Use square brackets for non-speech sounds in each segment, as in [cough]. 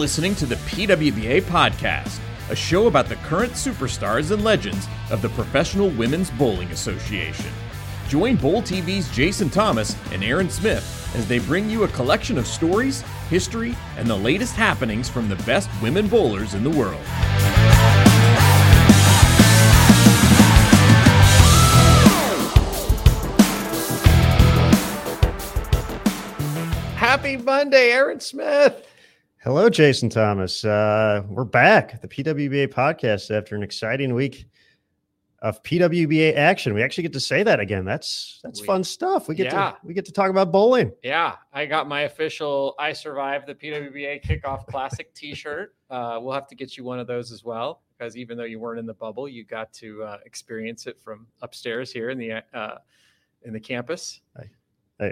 listening to the PWBA Podcast, a show about the current superstars and legends of the Professional Women's Bowling Association. Join Bowl TV's Jason Thomas and Aaron Smith as they bring you a collection of stories, history, and the latest happenings from the best women bowlers in the world. Happy Monday, Aaron Smith. Hello, Jason Thomas. Uh, we're back, the PWBA podcast, after an exciting week of PWBA action. We actually get to say that again. That's that's We- fun stuff. We get Yeah. to we get to talk about bowling. Yeah, I got my official I Survived the PWBA Kickoff Classic [laughs] t shirt. Uh, we'll have to get you one of those as well, because even though you weren't in the bubble, you got to uh, experience it from upstairs here in the uh, in the campus. I,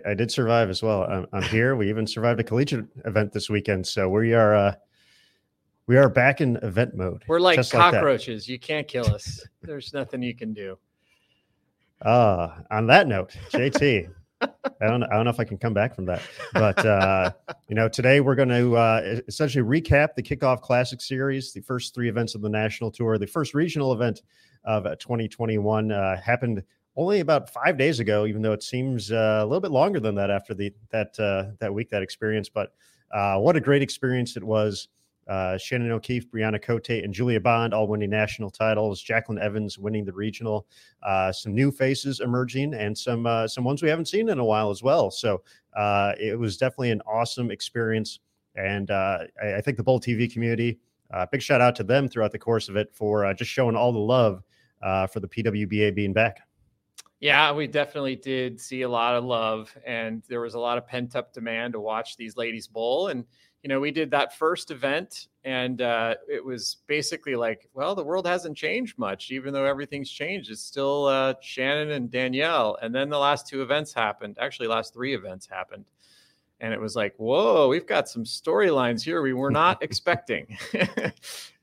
I did survive as well. I'm, I'm here. We even survived a collegiate event this weekend, so we are uh, we are back in event mode. We're like cockroaches. you can't kill us. [laughs] There's nothing you can do. Uh, on that note, JT, [laughs] I don't I don't know if I can come back from that, but uh, you know, today we're going to uh, essentially recap the kickoff classic series, the first three events of the national tour. The first regional event of uh, 2021 uh, happened only about five days ago, even though it seems uh, a little bit longer than that after the that uh, that week that experience. But uh, what a great experience it was. Uh, Shannon O'Keefe, Brianna Cote, and Julia Bond all winning national titles. Jacqueline Evans winning the regional. Uh, some new faces emerging, and some uh, some ones we haven't seen in a while as well. So it was definitely an awesome experience, and I, I think the Bowl TV community. Big shout out to them throughout the course of it for just showing all the love for the PWBA being back. Yeah, we definitely did see a lot of love, and there was a lot of pent up demand to watch these ladies bowl. And you know, we did that first event, and uh, it was basically like, well, the world hasn't changed much, even though everything's changed. It's still uh, Shannon and Danielle. And then the last two events happened. Actually, last three events happened, and it was like, whoa, we've got some storylines here we were not [laughs] expecting. [laughs]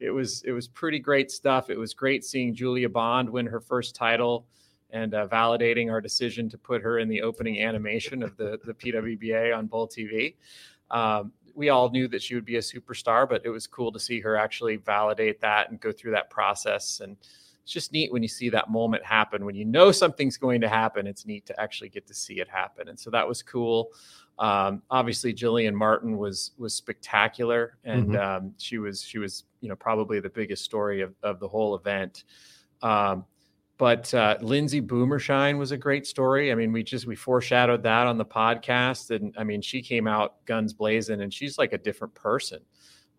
it was it was pretty great stuff. It was great seeing Julia Bond win her first title and uh, validating our decision to put her in the opening animation of the, the PWBA on Bowl TV. Um, we all knew that she would be a superstar, but it was cool to see her actually validate that and go through that process. And it's just neat when you see that moment happen. When you know something's going to happen, it's neat to actually get to see it happen. And so that was cool. Um, obviously, Jillian Martin was was spectacular, and um, she was she was you know probably the biggest story of, of the whole event. Um, but uh, Lindsay Boomershine was a great story. I mean, we just we foreshadowed that on the podcast, and I mean, she came out guns blazing, and she's like a different person.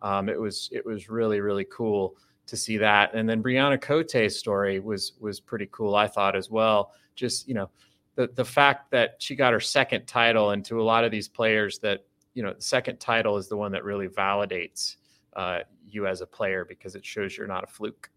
Um, it was it was really really cool to see that, and then Brianna Cote's story was was pretty cool, I thought as well. Just you know, the the fact that she got her second title, and to a lot of these players, that you know, the second title is the one that really validates uh, you as a player because it shows you're not a fluke.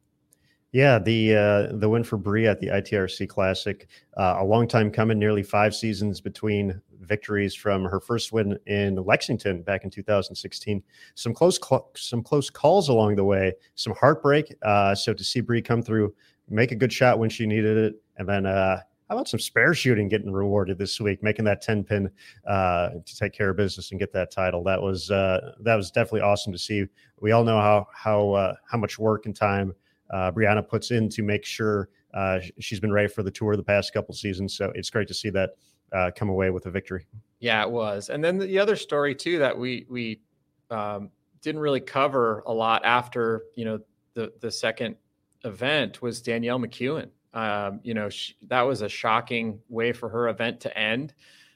Yeah, the uh, the win for Brie at the ITRC Classic, uh, a long time coming, nearly five seasons between victories from her first win in Lexington back in 2016. Some close cl- some close calls along the way, some heartbreak. Uh, so to see Brie come through, make a good shot when she needed it, and then uh, how about some spare shooting getting rewarded this week, making that 10 pin uh, to take care of business and get that title. That was uh, that was definitely awesome to see. We all know how how uh, how much work and time uh, Brianna puts in to make sure uh, she's been ready for the tour the past couple seasons. So it's great to see that uh, come away with a victory. Yeah, it was. And then the other story too that we we um, didn't really cover a lot after you know the the second event was Danielle McEwan. Um, you know she, that was a shocking way for her event to end,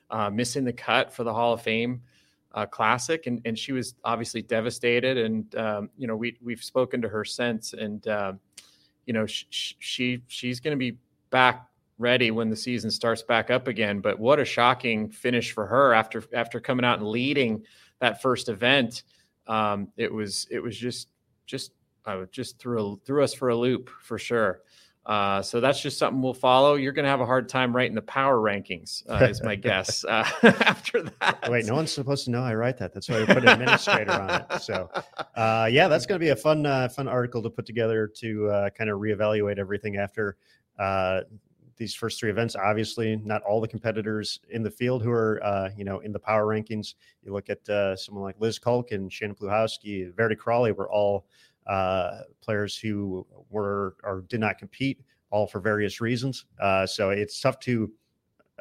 uh, missing the cut for the Hall of Fame uh, Classic, and and she was obviously devastated. And um, you know we we've spoken to her since, and um, you know sh- sh- she she's going to be back ready when the season starts back up again. But what a shocking finish for her after after coming out and leading that first event. Um, it was it was just just would just threw threw us for a loop for sure. Uh, so that's just something we'll follow. You're going to have a hard time writing the power rankings, uh, is my [laughs] guess. Uh, [laughs] after that, Wait, no one's supposed to know I write that. That's why I put an administrator on it. So, uh, yeah, that's going to be a fun, uh, fun article to put together to uh, kind of reevaluate everything after uh, these first three events. Obviously, not all the competitors in the field who are uh, you know in the power rankings. You look at uh, someone like Liz Kuhlkin, Shannon Pluhowsky, Verity Crawley were all uh, players who were or did not compete, all for various reasons. Uh, so it's tough to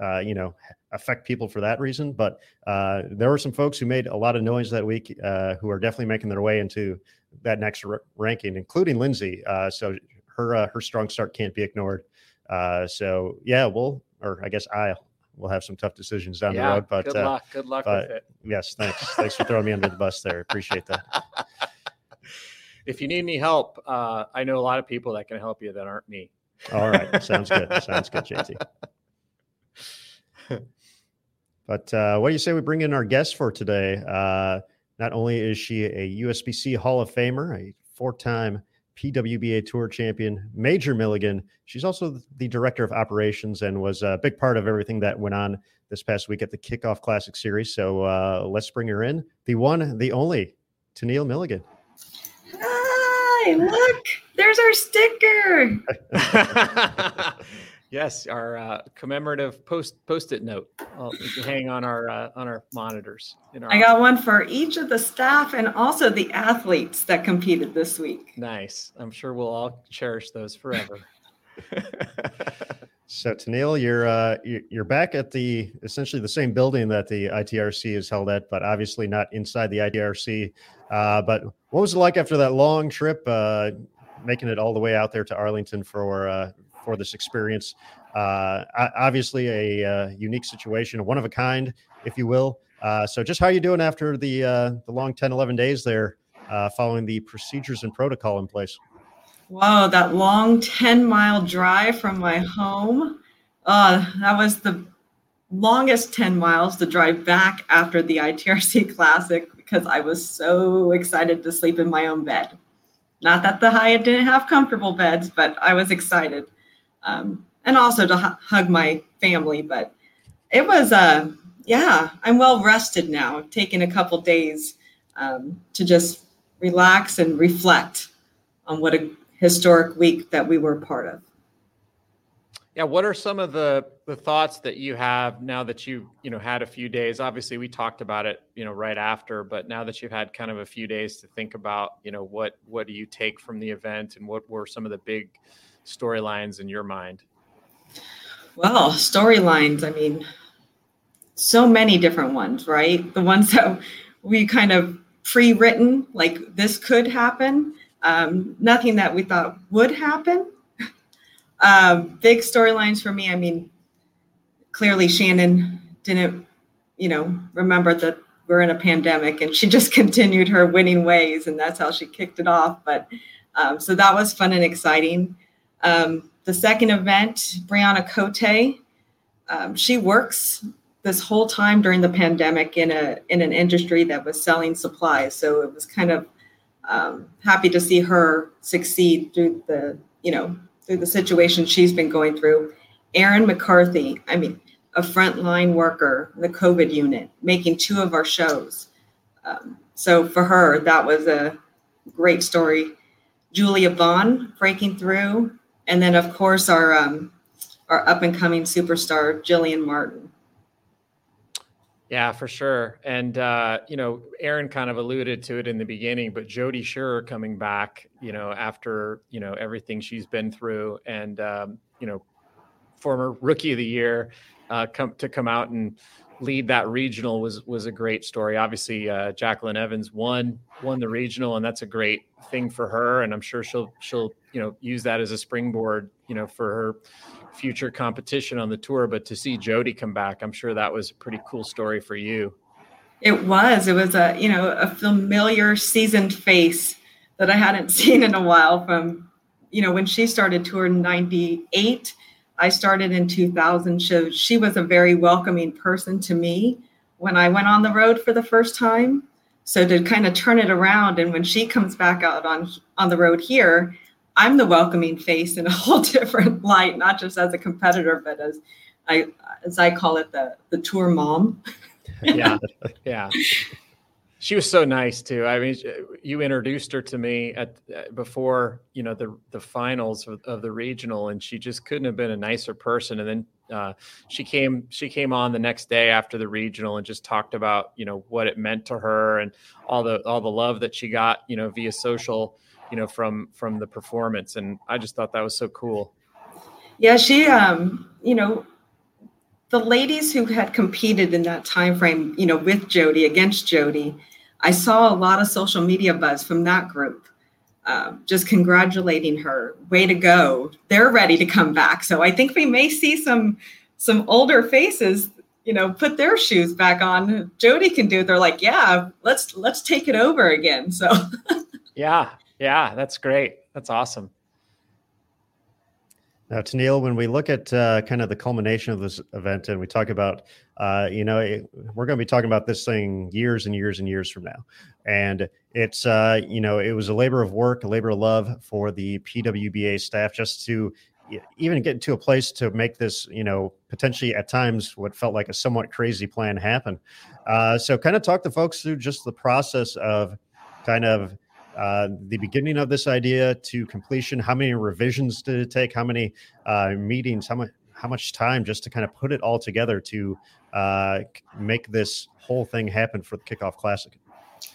uh, you know affect people for that reason. But uh, there were some folks who made a lot of noise that week uh, who are definitely making their way into that next r- ranking, including Lindsay. Uh, so her uh, her strong start can't be ignored. Uh, so yeah, we'll or I guess I will have some tough decisions down yeah, the road. But good luck. Good luck but, with it. Yes, thanks. thanks for throwing me under the bus there. Appreciate that. [laughs] if you need any help, I know a lot of people that can help you that aren't me. All right, sounds good. Sounds good, JT. [laughs] but uh, what do you say we bring in our guest for today? Uh, not only is she a USBC Hall of Famer, a four time PWBA Tour champion, Major Milligan, she's also the director of operations and was a big part of everything that went on this past week at the Kickoff Classic Series. So uh, let's bring her in. The one, the only, Tennelle Milligan. Hi, look, there's our sticker. [laughs] Yes, our uh, commemorative post post-it note I'll hang on our uh, on our monitors. Our I got one for each of the staff and also the athletes that competed this week. Nice. I'm sure we'll all cherish those forever. [laughs] so Tennelle, you're uh, you're back at the essentially the same building that the ITRC is held at, but obviously not inside the ITRC. Uh, but what was it like after that long trip, uh, making it all the way out there to Arlington for uh, for this experience. Uh, obviously, a uh, unique situation, one of a kind, if you will. So, just how you doing after the the long 10, 11 days there, following the procedures and protocol in place? Wow, that long 10 mile drive from my home. Uh, that was the longest 10 miles to drive back after the ITRC [laughs] Classic because I was so excited to sleep in my own bed. Not that the Hyatt didn't have comfortable beds, but I was excited um, and also to h- hug my family. But it was, uh, yeah, I'm well rested now. Taken a couple days um, to just relax and reflect on what a historic week that we were part of. Yeah, what are some of the the thoughts that you have now that you you know had a few days? Obviously, we talked about it you know right after, but now that you've had kind of a few days to think about you know what what do you take from the event and what were some of the big storylines in your mind? Well, storylines, I mean, so many different ones, right? The ones that we kind of pre written, like this could happen, um, nothing that we thought would happen. um, big storylines for me, I mean, clearly Shannon didn't, you know, remember that we're in a pandemic and she [laughs] just continued her winning ways and that's how she kicked it off. But um, so that was fun and exciting. Um, the second event, Brianna Cote, um, she works this whole time during the pandemic in a in an industry that was selling supplies. So it was kind of um, happy to see her succeed through the you know through the situation she's been going through. Erin McCarthy, I mean, a frontline worker the COVID unit, making two of our shows. Um, so for her, that was a great story. Julia Bond breaking through and then of course our um, our up and coming superstar Jillian Martin. Yeah, for sure. And uh, you know, Aaron kind of alluded to it in the beginning, but Jody Scherer coming back, you know, after you know everything she's been through, and um, you know, former Rookie of the Year, uh, come to come out and lead that regional was was a great story. Obviously, uh, Jacqueline Evans won won the regional, and that's a great thing for her. And I'm sure she'll she'll you know use that as a springboard, you know, for her future competition on the tour. But to see Jody come back, I'm sure that was a pretty cool story for you. It was. It was a you know a familiar, seasoned face that I hadn't [laughs] seen in a while from you know when she started tour in '98 I started in 2000. So she was a very welcoming person to me when I went on the road for the first time. So to kind of turn it around, and when she comes back out on on the road here, I'm the welcoming face in a [laughs] whole different light, not just as a competitor, but as I as I call it, the the tour mom. [laughs] yeah, [laughs] yeah. she was so nice too. I mean, you introduced her to me at uh, before you know the the finals of, of, the regional, and she just couldn't have been a nicer person. And then uh, she came she came on the next day after the regional and just talked about you know what it meant to her and all the all the love that she got you know via social you know from from the performance. And I just thought that was so cool. Yeah, she um you know the ladies who had competed in that time frame, you know, with Jody against Jody, I saw a lot of social media buzz from that group. Uh, just congratulating her. Way to go! They're ready to come back. So I think we may see some some older faces, you know, put their shoes back on. Jody can do. It. They're like, yeah, let's let's take it over again. So [laughs] yeah, yeah, that's great. That's awesome. Now, Tennelle, when we look at uh, kind of the culmination of this event and we talk about, uh, you know, it, we're going to be talking about this thing years and years and years from now. And it's, uh, you know, it was a labor of work, a labor of love for the PWBA staff just to even get to a place to make this, you know, potentially at times what felt like a somewhat crazy plan happen. Uh, so, kind of talk to folks through just the process of kind of uh, the beginning of this idea to completion? How many revisions did it take? How many uh, meetings? How much? How much time just to kind of put it all together to uh, make this whole thing happen for the Kickoff Classic?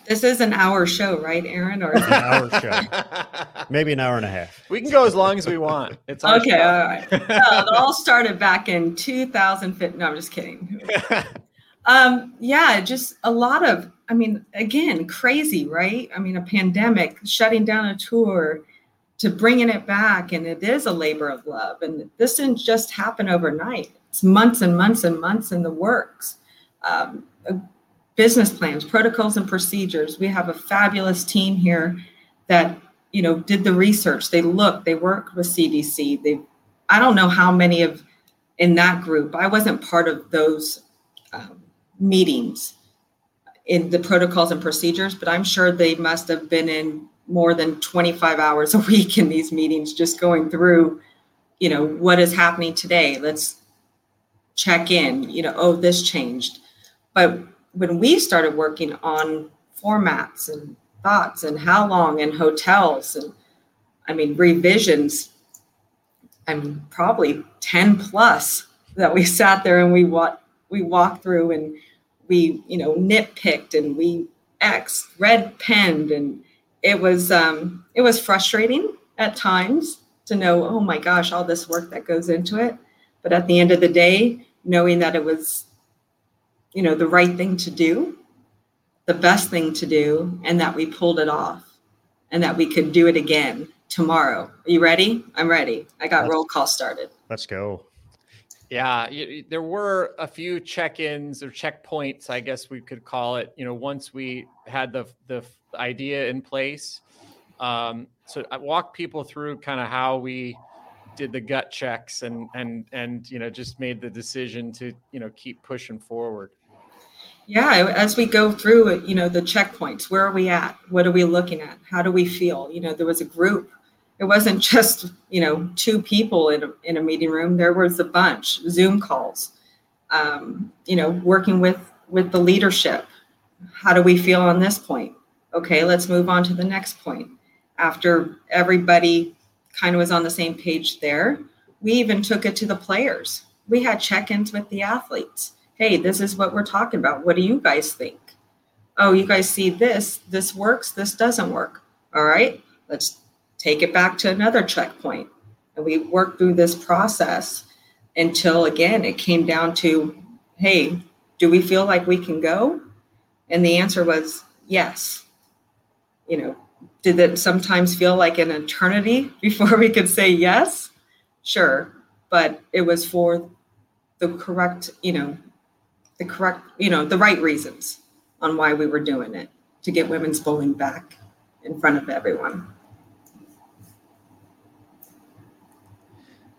This is an hour show, right, Aaron? Or an hour show, [laughs] maybe an hour and a half. We can go as long as we want. It's okay. Show. All right. Well, it all started back in 2015. No, I'm just kidding. [laughs] Um, yeah, just a lot of, I mean, again, crazy, right? I mean, a pandemic, shutting down a tour to bringing it back. And it is a labor of love. And this didn't just happen overnight, it's months and months and months in the works. Um, uh, business plans, protocols, and procedures. We have a fabulous team here that you know did the research. They looked, they worked with CDC. They, I don't know how many of in that group. I wasn't part of those um, meetings in the protocols and procedures, but I'm sure they must have been in more than 25 hours a week in these meetings, just going through, you know, what is happening today. Let's check in, you know, oh, this changed. But when we started working on formats and thoughts and how long and hotels and I mean revisions, I mean probably 10 plus that we sat there and we what we walked through and we you know nitpicked and we x red penned and it was um, it was frustrating at times to know oh my gosh all this work that goes into it. But at the end of the day knowing that it was you know the right thing to do the best thing to do and that we pulled it off and that we could do it again tomorrow. Are you ready? I'm ready. I got let's, roll call started. Let's go yeah, there were a few check-ins or checkpoints, I guess we could call it. You know, once we had the the idea in place, um, so I walked people through kind of how we did the gut checks and and and you know just made the decision to you know keep pushing forward. Yeah, as we go through, you know, the checkpoints, where are we at? What are we looking at? How do we feel? You know, there was a group it wasn't just you know two people in a, in a meeting room. There was a bunch zoom calls um, you know working with with the leadership. How do we feel on this point? Okay let's move on to the next point. After everybody kind of was on the same page there we even took it to the players. We had check-ins with the athletes. Hey this is what we're talking about. What do you guys think? Oh you guys see this this works this doesn't work. All right let's take it back to another checkpoint. And we worked through this process until, again, it came down to hey, do we feel like we can go? And the answer was yes. You know, did it sometimes feel like an eternity [laughs] before we could say yes? Sure. But it was for the correct, you know, the correct, you know, the right reasons on why we were doing it to get women's bowling back in front of everyone.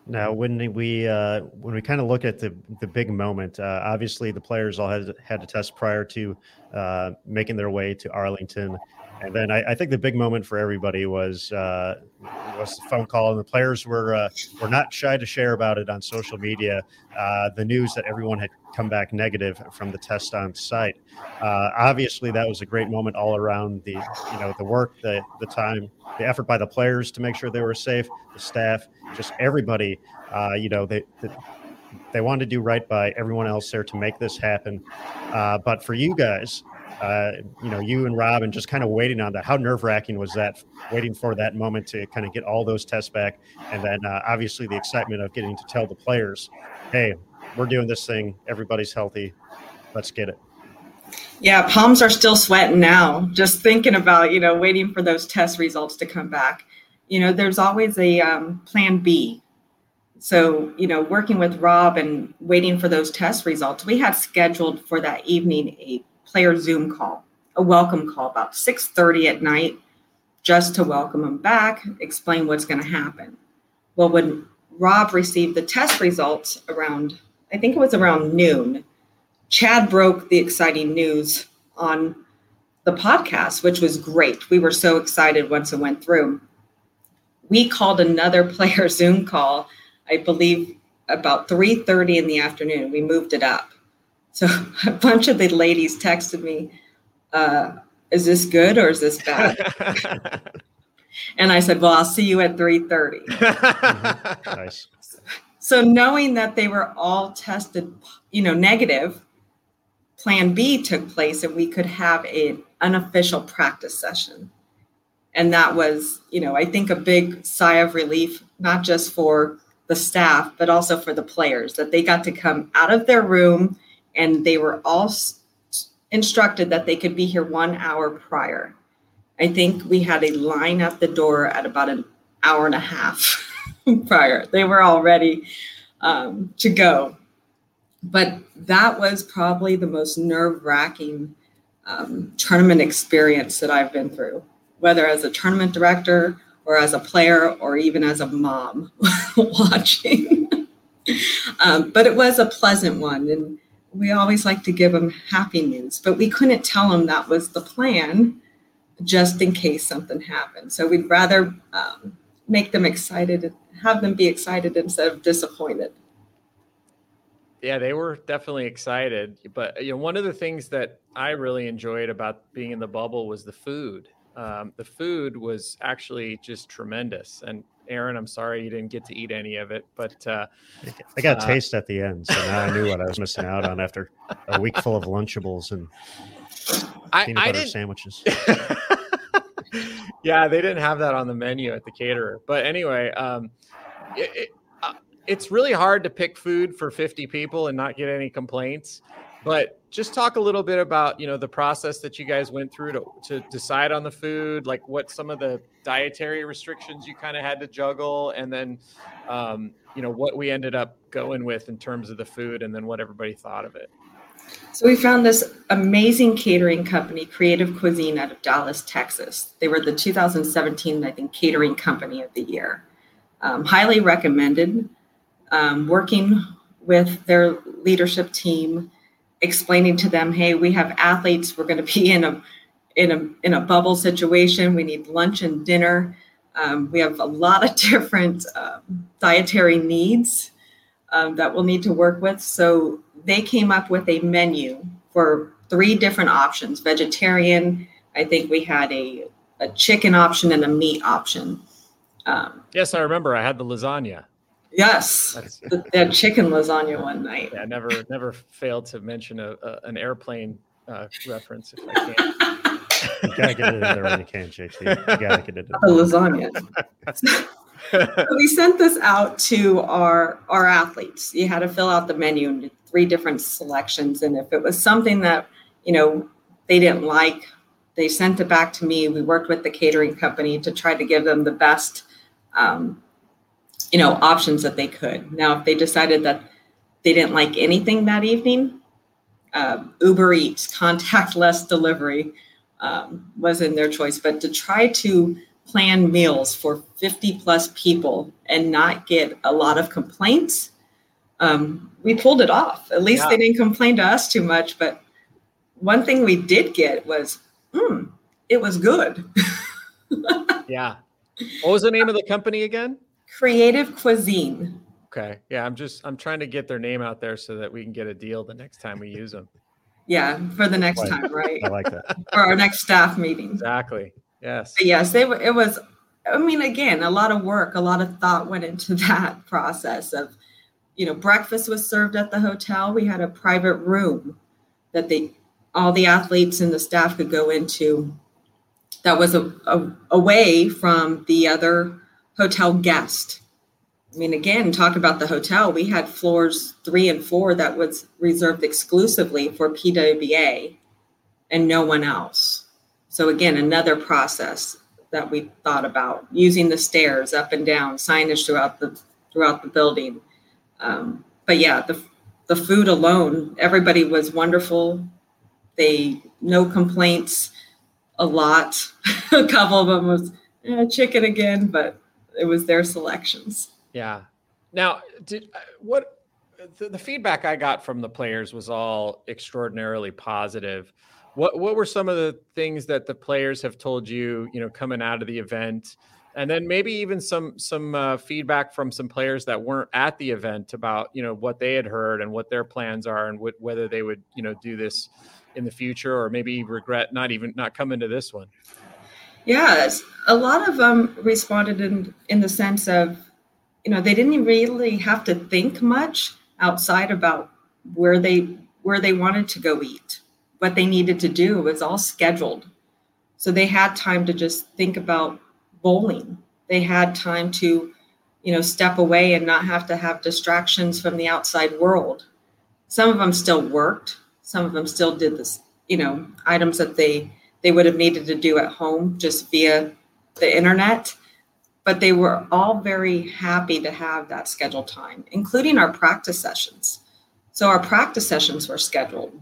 Now, when we uh, when we kind of look at the the big moment, uh, obviously the players all had had to test prior to uh, making their way to Arlington, And then I, I, think the big moment for everybody was uh, was the phone call, and the players were uh, were not shy to share about it on social media. Uh, the news that everyone had come back negative from the test on site. Uh, obviously, that was a great moment all around the you know the work, the the time, the effort by the players to make sure they were safe, the staff, just everybody. Uh, you know they, they they wanted to do right by everyone else there to make this happen. Uh, but for you guys, uh, you know, you and Rob, and just kind of waiting on that. How nerve wracking was that? Waiting for that moment to kind of get all those tests back, and then uh, obviously the excitement of getting to tell the players, "Hey, we're doing this thing. Everybody's healthy. Let's get it." Yeah, palms are still sweating now. Just thinking about you know waiting for those test results to come back. You know, there's always a um, plan B. So, you know, working with Rob and waiting for those test results, we had scheduled for that evening a player Zoom call, a welcome call about 6:30 at night, just to welcome them back, explain what's going to happen. Well, when Rob received the test results around, I think it was around noon, Chad broke the exciting news on the podcast, which was great. We were so excited once it went through. We called another [laughs] player Zoom call, I believe about 3:30 in the afternoon. We moved it up. So [laughs] a bunch of the ladies texted me, uh, is this good or is this bad? [laughs] and I said, well, I'll see you at 3.30. nice. So knowing that they were all tested, you know, negative, plan B took place and we could have an unofficial practice session. And that was, you know, I think a big sigh of relief, not just for the staff, but also for the players that they got to come out of their room and they were all instructed that they could be here one hour prior. I think we had a line at the door at about an hour and a half [laughs] prior. They were all ready um, to go. But that was probably the most nerve wracking um, tournament experience that I've been through, whether as a tournament director or as a player or even as a mom [laughs] watching. um, but it was a pleasant one. And we always like to give them happy news, but we couldn't tell them that was the plan just in case something happened. So we'd rather um, make them excited, have them be excited instead of disappointed. Yeah, they were definitely excited. But you know, one of the things that I really enjoyed about being in the bubble was the food. Um, the food was actually just tremendous, and Aaron, I'm sorry you didn't get to eat any of it, but uh, I got a uh, taste at the end, so now I knew what I was missing out on after a week full of Lunchables and I, peanut butter sandwiches. [laughs] yeah, they didn't have that on the menu at the caterer. But anyway, um, it, it, uh, it's really hard to pick food for 50 people and not get any complaints. But just talk a little bit about you know the process that you guys went through to, to decide on the food, like what some of the dietary restrictions you kind of had to juggle, and then um, you know what we ended up going with in terms of the food, and then what everybody thought of it. So we found this amazing catering company, Creative Cuisine, out of Dallas, Texas. They were the 2017, I think, catering company of the year. Um, highly recommended. Um, working with their leadership team explaining to them, hey, we have athletes, we're going to be in a in a in a bubble situation. We need lunch and dinner. Um, we have a lot of [laughs] different um, dietary needs um, that we'll need to work with. So they came up with a menu for three different options: vegetarian. I think we had a a chicken option and a meat option. Um, yes, I remember. I had the lasagna. Yes, the, that chicken lasagna one night. Yeah, never never failed to mention a, a an airplane uh, reference if I can. [laughs] you gotta get it in there when you can, JT. You gotta get it in. [laughs] The lasagna. we sent this out to our our athletes. You had to fill out the menu and three different selections, and if it was something that you know they didn't like, they sent it back to me. We worked with the catering company to try to give them the best um, you know options that they could now if they decided that they didn't like anything that evening uh, uber eats contactless delivery um, was in their choice but to try to plan meals for 50 plus people and not get a lot of complaints um, we pulled it off at least yeah. they didn't complain to us too much but one thing we did get was hmm it was good. [laughs] yeah. What was the name of the company again? Creative Cuisine. Okay. Yeah, I'm just I'm trying to get their name out there so that we can get a deal the next time we use them. [laughs] Yeah, for the next time, right? I like that. [laughs] For our next staff meeting. Exactly. Yes. But yes, they. It was. I mean, again, a lot of work, a lot of thought went into [laughs] that process of, you know, breakfast was served at the hotel. We had a private room that they, all the athletes and the staff could go into. That was a, a away from the other hotel guest. I mean, again, talk about the hotel. We had floors three and four that was reserved exclusively for PWBA and no one else. So, again, another process that we thought about using the stairs up and down, signage throughout the throughout the building. Um, but yeah, the the food alone, everybody was wonderful. They no complaints. A lot, [laughs] a couple of them was eh, chicken again, but it was their selections. Yeah. Now, did uh, what the, the, feedback I got from the players was all extraordinarily positive. What what were some of the things that the players have told you, you know, coming out of the event? And then maybe even some some uh, feedback from some players that weren't at the event about you know what they had heard and what their plans are and what, whether they would you know do this in the future or maybe regret not even not coming to this one. Yes, a lot of them responded in in the sense of you know they didn't really have to think much outside about where they where they wanted to go eat. What they needed to do was all scheduled. So they had time to just think about bowling. They had time to you know step away and not have to have distractions from the outside world. Some of them still worked. Some of them still did this you know items that they they would have needed to do at home just via the internet but they were all very happy to have that scheduled time, including our practice sessions. So our practice sessions were scheduled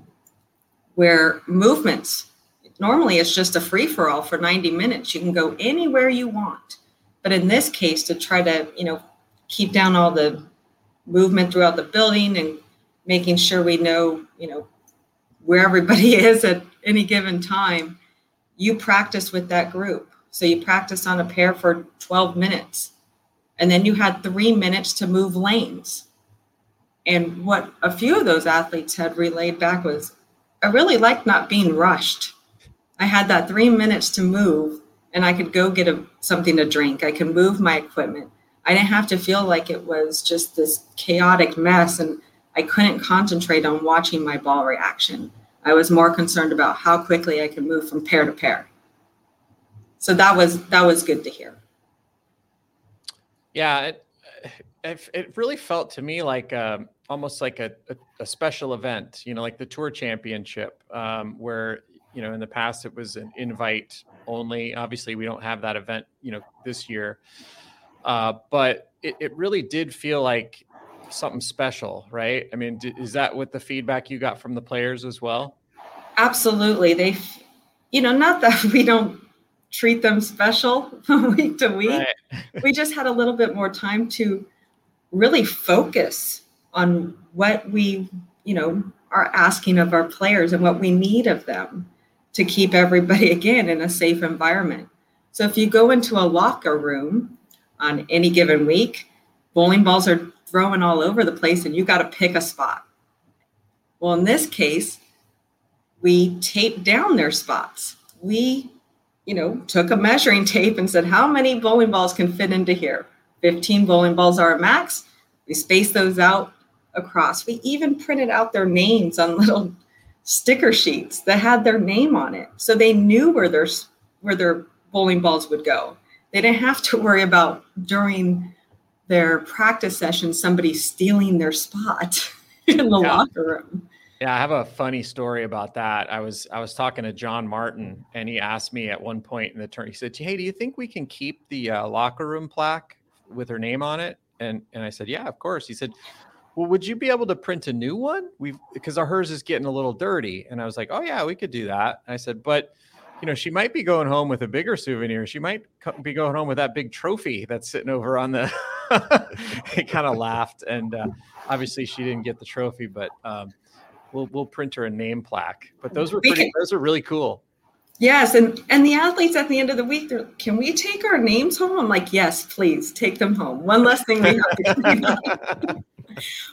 where movements, normally it's just a free for all for 90 minutes. You can go anywhere you want. But in this case, to try to, you know, keep down all the movement throughout the building and making sure we know, you know, where everybody [laughs] is at any given time, you practice with that group so you practice on a pair for 12 minutes. And then you had three minutes to move lanes. And what a few of those athletes had relayed back was I really liked not being rushed. I had that three minutes to move and I could go get a, something to drink. I could move my equipment. I didn't have to feel like it was just this chaotic mess and I couldn't concentrate on watching my ball reaction. I was more concerned about how quickly I could move from pair to pair. So that was that was good to hear. Yeah it, it, it really felt to me like um, almost like a, a, a, special event you know like the tour championship um, where you know in the past it was an invite only. Obviously we don't have that event you know this year. Uh, but it, it really did feel like something special right i mean is that what the feedback you got from the players as well absolutely they you know not that [laughs] we don't treat them special [laughs] week to week. Right. [laughs] we just had a little bit more time to really focus on what we, you know, are asking of our players and what we need of them to keep everybody again in a safe environment. So if you go into a locker room on any given week, bowling balls are thrown all over the place and you got to pick a spot. Well, in this case, we taped down their spots. We you know, took a measuring tape and said, how many bowling balls can fit into here? 15 bowling balls are a max. We spaced those out across. We even printed out their names on [laughs] little sticker sheets that had their name on it. So they knew where their where their bowling balls would go. They didn't have to worry about during their practice session somebody stealing their spot [laughs] in the yeah. locker room. Yeah, I have a funny story about that. I was I was talking to John Martin, and he asked me at one point in the turn. He said, "Hey, do you think we can keep the uh, locker room plaque with her name on it?" And and I said, "Yeah, of course." He said, "Well, would you be able to print a new one? We've because our hers is getting a little dirty." And I was like, "Oh yeah, we could do that." And I said, "But." You know, she might be going home with a bigger souvenir. She might be going home with that big trophy that's sitting over on the. [laughs] he kind of laughed, and uh, obviously she didn't get the trophy, but um, we'll we'll print her a name plaque. But those were pretty, those are really cool. Yes, and and the athletes at the end of the week, they're can we take our names home? I'm like, yes, please take them home. One less thing we have to clean [laughs] up.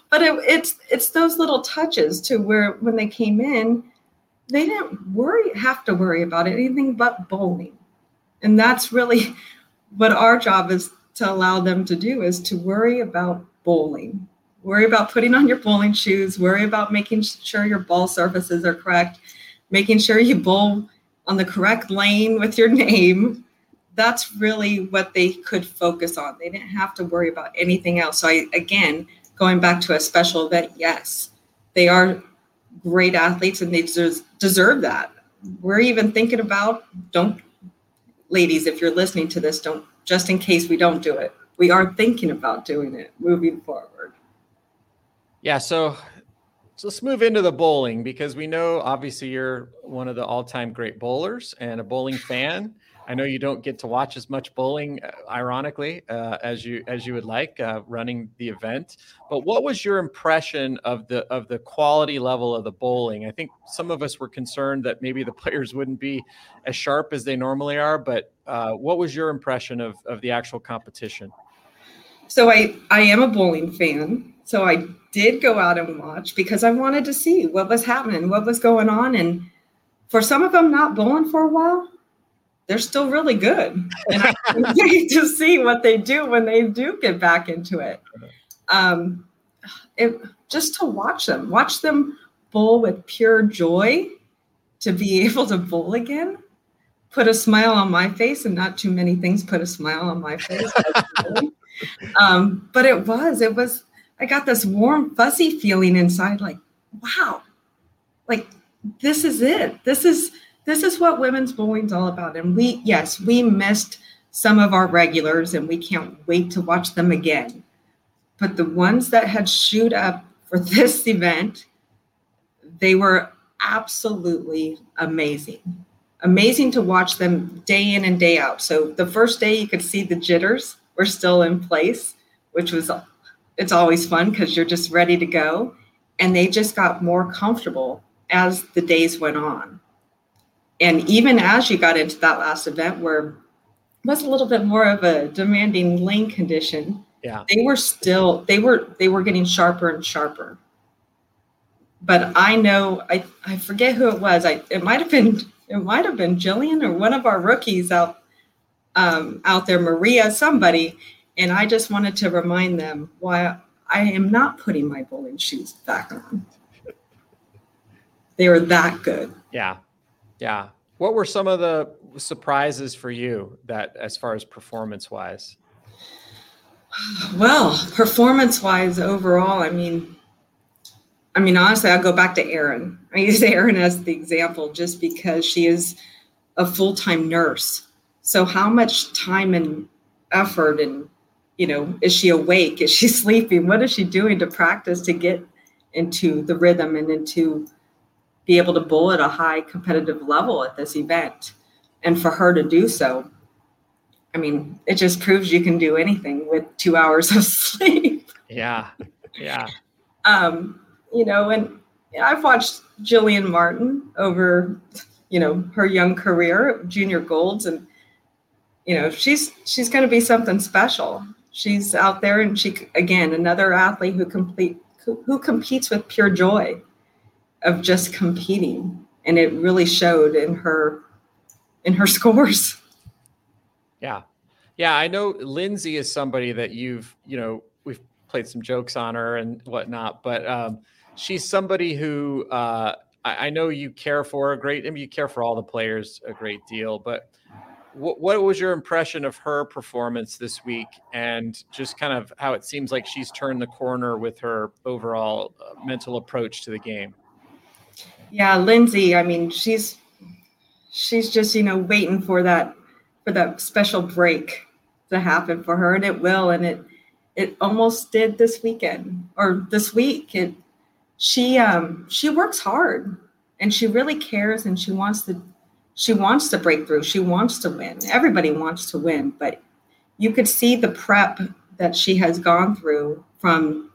but it, it's it's those little touches to where when they came in, they didn't worry have to worry about anything but bowling, and that's really what our job is to allow them to do is to worry about bowling, worry about putting on your bowling shoes, worry about making sure your ball surfaces are correct, making sure you bowl on the correct lane with your [laughs] name. That's really what they could focus on. They didn't have to worry about anything else. So I again, going back to a special event, yes, they are great athletes and they deserve, deserve that. We're even thinking about don't ladies, if you're listening to this, don't just in case we don't do it. We are thinking about doing it moving forward. Yeah, so so let's move into the bowling because we know obviously you're one of the all-time great bowlers and a bowling fan. I know you don't get to watch as much bowling, uh, ironically, uh, as you as you would like uh, running the event. But what was your impression of the of the quality level of the bowling? I think some of us were concerned that maybe the [laughs] players wouldn't be as sharp as they normally are. But uh, what was your impression of of the actual competition? So I I am a bowling fan. So I did go out and watch because I wanted to see what was happening, what was going on. And for some of them not bowling for a while, they're still really good. And I [laughs] can't wait to see what they do when they do get back into it. Um, it. Just to watch them, watch them bowl with pure joy to be [laughs] able to bowl again put a smile on my face and not too many things put a smile on my face [laughs] um, but it was it was I got this warm, fuzzy feeling inside, like, wow, like this is it. This is this is what women's bowling's all about. And we, yes, we missed some of our regulars and we can't wait to watch them again. But the ones that had shoot up for [laughs] this event, they were absolutely amazing. Amazing to watch them day in and day out. So the first day you could see the jitters were still in place, which was it's always fun because you're just ready to go. And they just got more comfortable as the days went on. And even as you got into that last event where it was a little bit more of a demanding lane condition, yeah. they were still they were they were getting sharper and sharper. But I know I I forget who it was. I it might have been it might have been Jillian or one of our rookies out um, out there, Maria, somebody, and I just wanted to remind them why I am not putting my bowling shoes back on. They were that good. Yeah. Yeah. What were some of the surprises for you that as far as performance wise? Well, performance wise overall, I mean, I mean, honestly, I'll go back to Erin. I use Erin as the example just because she is a full time nurse. So, how much time and effort and you know, is she awake? Is she [laughs] sleeping? What is she doing to practice to get into the rhythm and into be able to bowl at a high competitive level at this event? And for her to do so, I mean, it just proves you can do anything with two hours of [laughs] sleep. Yeah. Yeah. um, you know, and I've watched Jillian Martin over, you know, her young career, junior golds, and you know, she's she's going to be something special she's out there and she again another athlete who complete who competes with pure joy of just competing and it really showed in her in her [laughs] scores. Yeah. Yeah i know lindsay is somebody that you've you know we've played some jokes on her and whatnot but um, she's somebody who uh, I, I, know you care for a great I mean, you care for all the players a great deal but what, was your impression of her performance this week and just kind of how it seems like she's turned the corner with her overall uh, mental approach to the game yeah lindsay i mean she's she's just you know waiting for that for that special break to happen for her and it will and it it almost did this weekend or this week it she um she works hard and she really cares and she wants to she wants to break through. She wants to win. Everybody wants to win, but you could see the prep that she has gone through from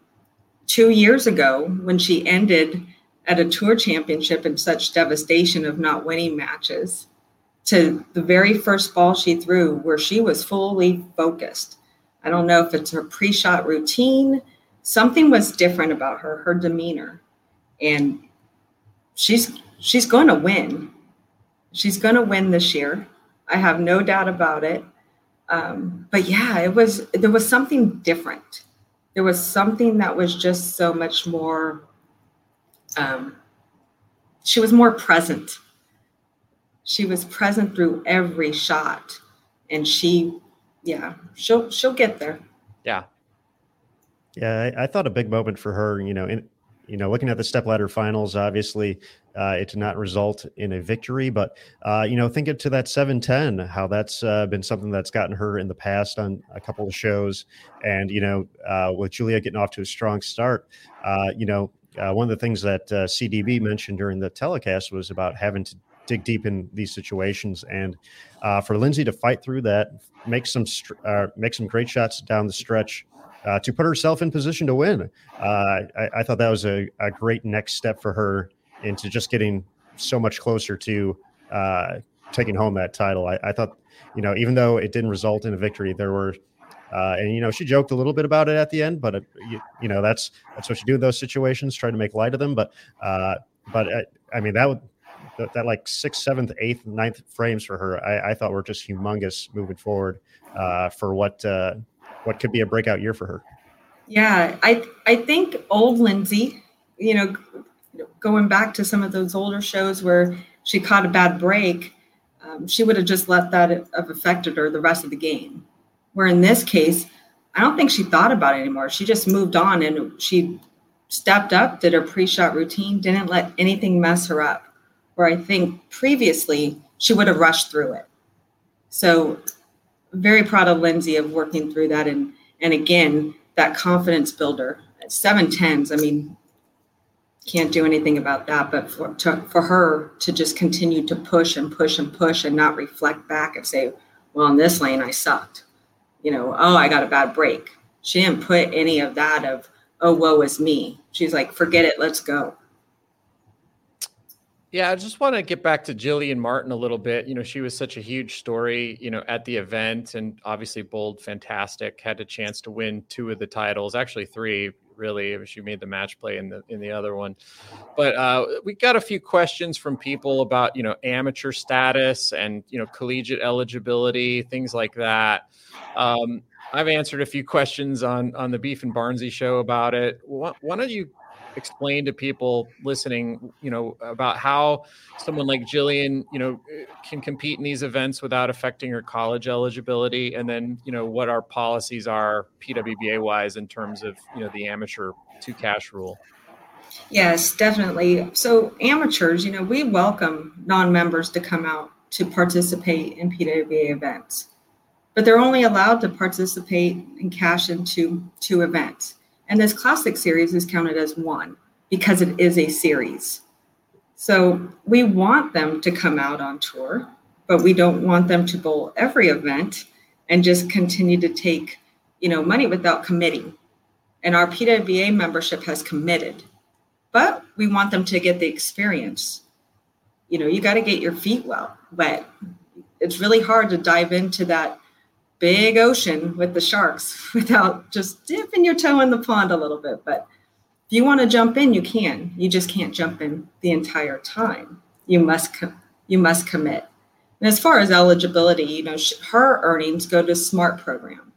two years ago when she ended at a tour championship in such devastation of not winning matches to the very first ball she threw where she was fully focused. I don't know if it's her pre shot routine, something was different about her, her demeanor. And she's she's going to win. She's going to win this year. I have no doubt about it. Um, but yeah, it was there was something different. There was something that was just so much more. Um, she was more present. She was present through every shot, and she, yeah, she'll she'll get there. Yeah, yeah. I, I thought a big moment for her. You know, in you know, looking at the step ladder finals, obviously uh, it did not result in a victory, but uh, you know, think it to that 710, how that's uh, been something that's gotten her in the past on a couple of shows. And, you know, uh, with Julia getting off to a strong start, uh, you know, uh, one of the things that CDB mentioned during the telecast was about having to dig deep in these situations. And for Lindsay to fight through that, make some, make some great shots down the stretch uh, to put herself in position to win. Uh, I, I, thought that was a, a, great next step for her into just getting so much closer to uh, taking home that title. I, I, thought, you know, even though it didn't result in a victory, there were, uh, and you know, she joked a little bit about it at the end, but it, you, you, know, that's that's what you do in those situations, try to make light of them. But, uh, but uh, I mean, that would that, that, like sixth, seventh, eighth, ninth frames for her, I, I thought were just humongous moving forward uh, for what uh, what could be a breakout year for her. Yeah, I I think old Lindsay, you know, going back to some of those older shows where she caught a bad break, um, she would have just let that have affected her the rest of the game. Where in this case, I don't think she thought about it anymore. She just moved on and she stepped up, did her pre-shot routine, didn't let anything mess her up. Where I think previously she would have rushed through it. So very proud of Lindsay of working through that and and again that confidence builder seven tens. I mean, can't do anything about that, but for to, for her to just continue to push and push and push and not reflect back and say, well, in this lane I sucked, you know, oh I got a bad break. She didn't put any of that of oh woe is me. She's like, forget it, let's go. Yeah, I just want to get back to Jillian Martin a little bit. You know, she was such a huge story, you know, at the event and obviously bold, fantastic, had a chance to win two of the titles, actually three, really. She made the match play in the in the other one. But uh, we got a few questions from people about, you know, amateur status and, you know, collegiate eligibility, things like that. Um, I've answered a few questions on on the Beef and Barnsey show about it. Why, why don't you explain to people listening, you know, about how someone like Jillian, you know, eh, can compete in these events without affecting her college eligibility, and then you know what our policies are PWBA wise in terms of you know the amateur two cash rule. Yes, definitely. So amateurs, you know, we welcome non-members to come out to participate in PWBA events, but they're only allowed to participate and cash into two events. And this classic series is counted as one because it is a series. So we want them to come out on tour, but we don't want them to bowl every event and just continue to take, you know, money without committing. And our PWBA membership has committed, but we want them to get the experience. You know, you got to get your feet well wet. It's really hard to dive into that big ocean with the sharks [laughs] without just dipping your toe in the pond a little bit. But if you want to jump in, you can. You just can't jump in the entire time. You must com- you must commit. And as far as eligibility, you know, sh- her earnings go to SMART program.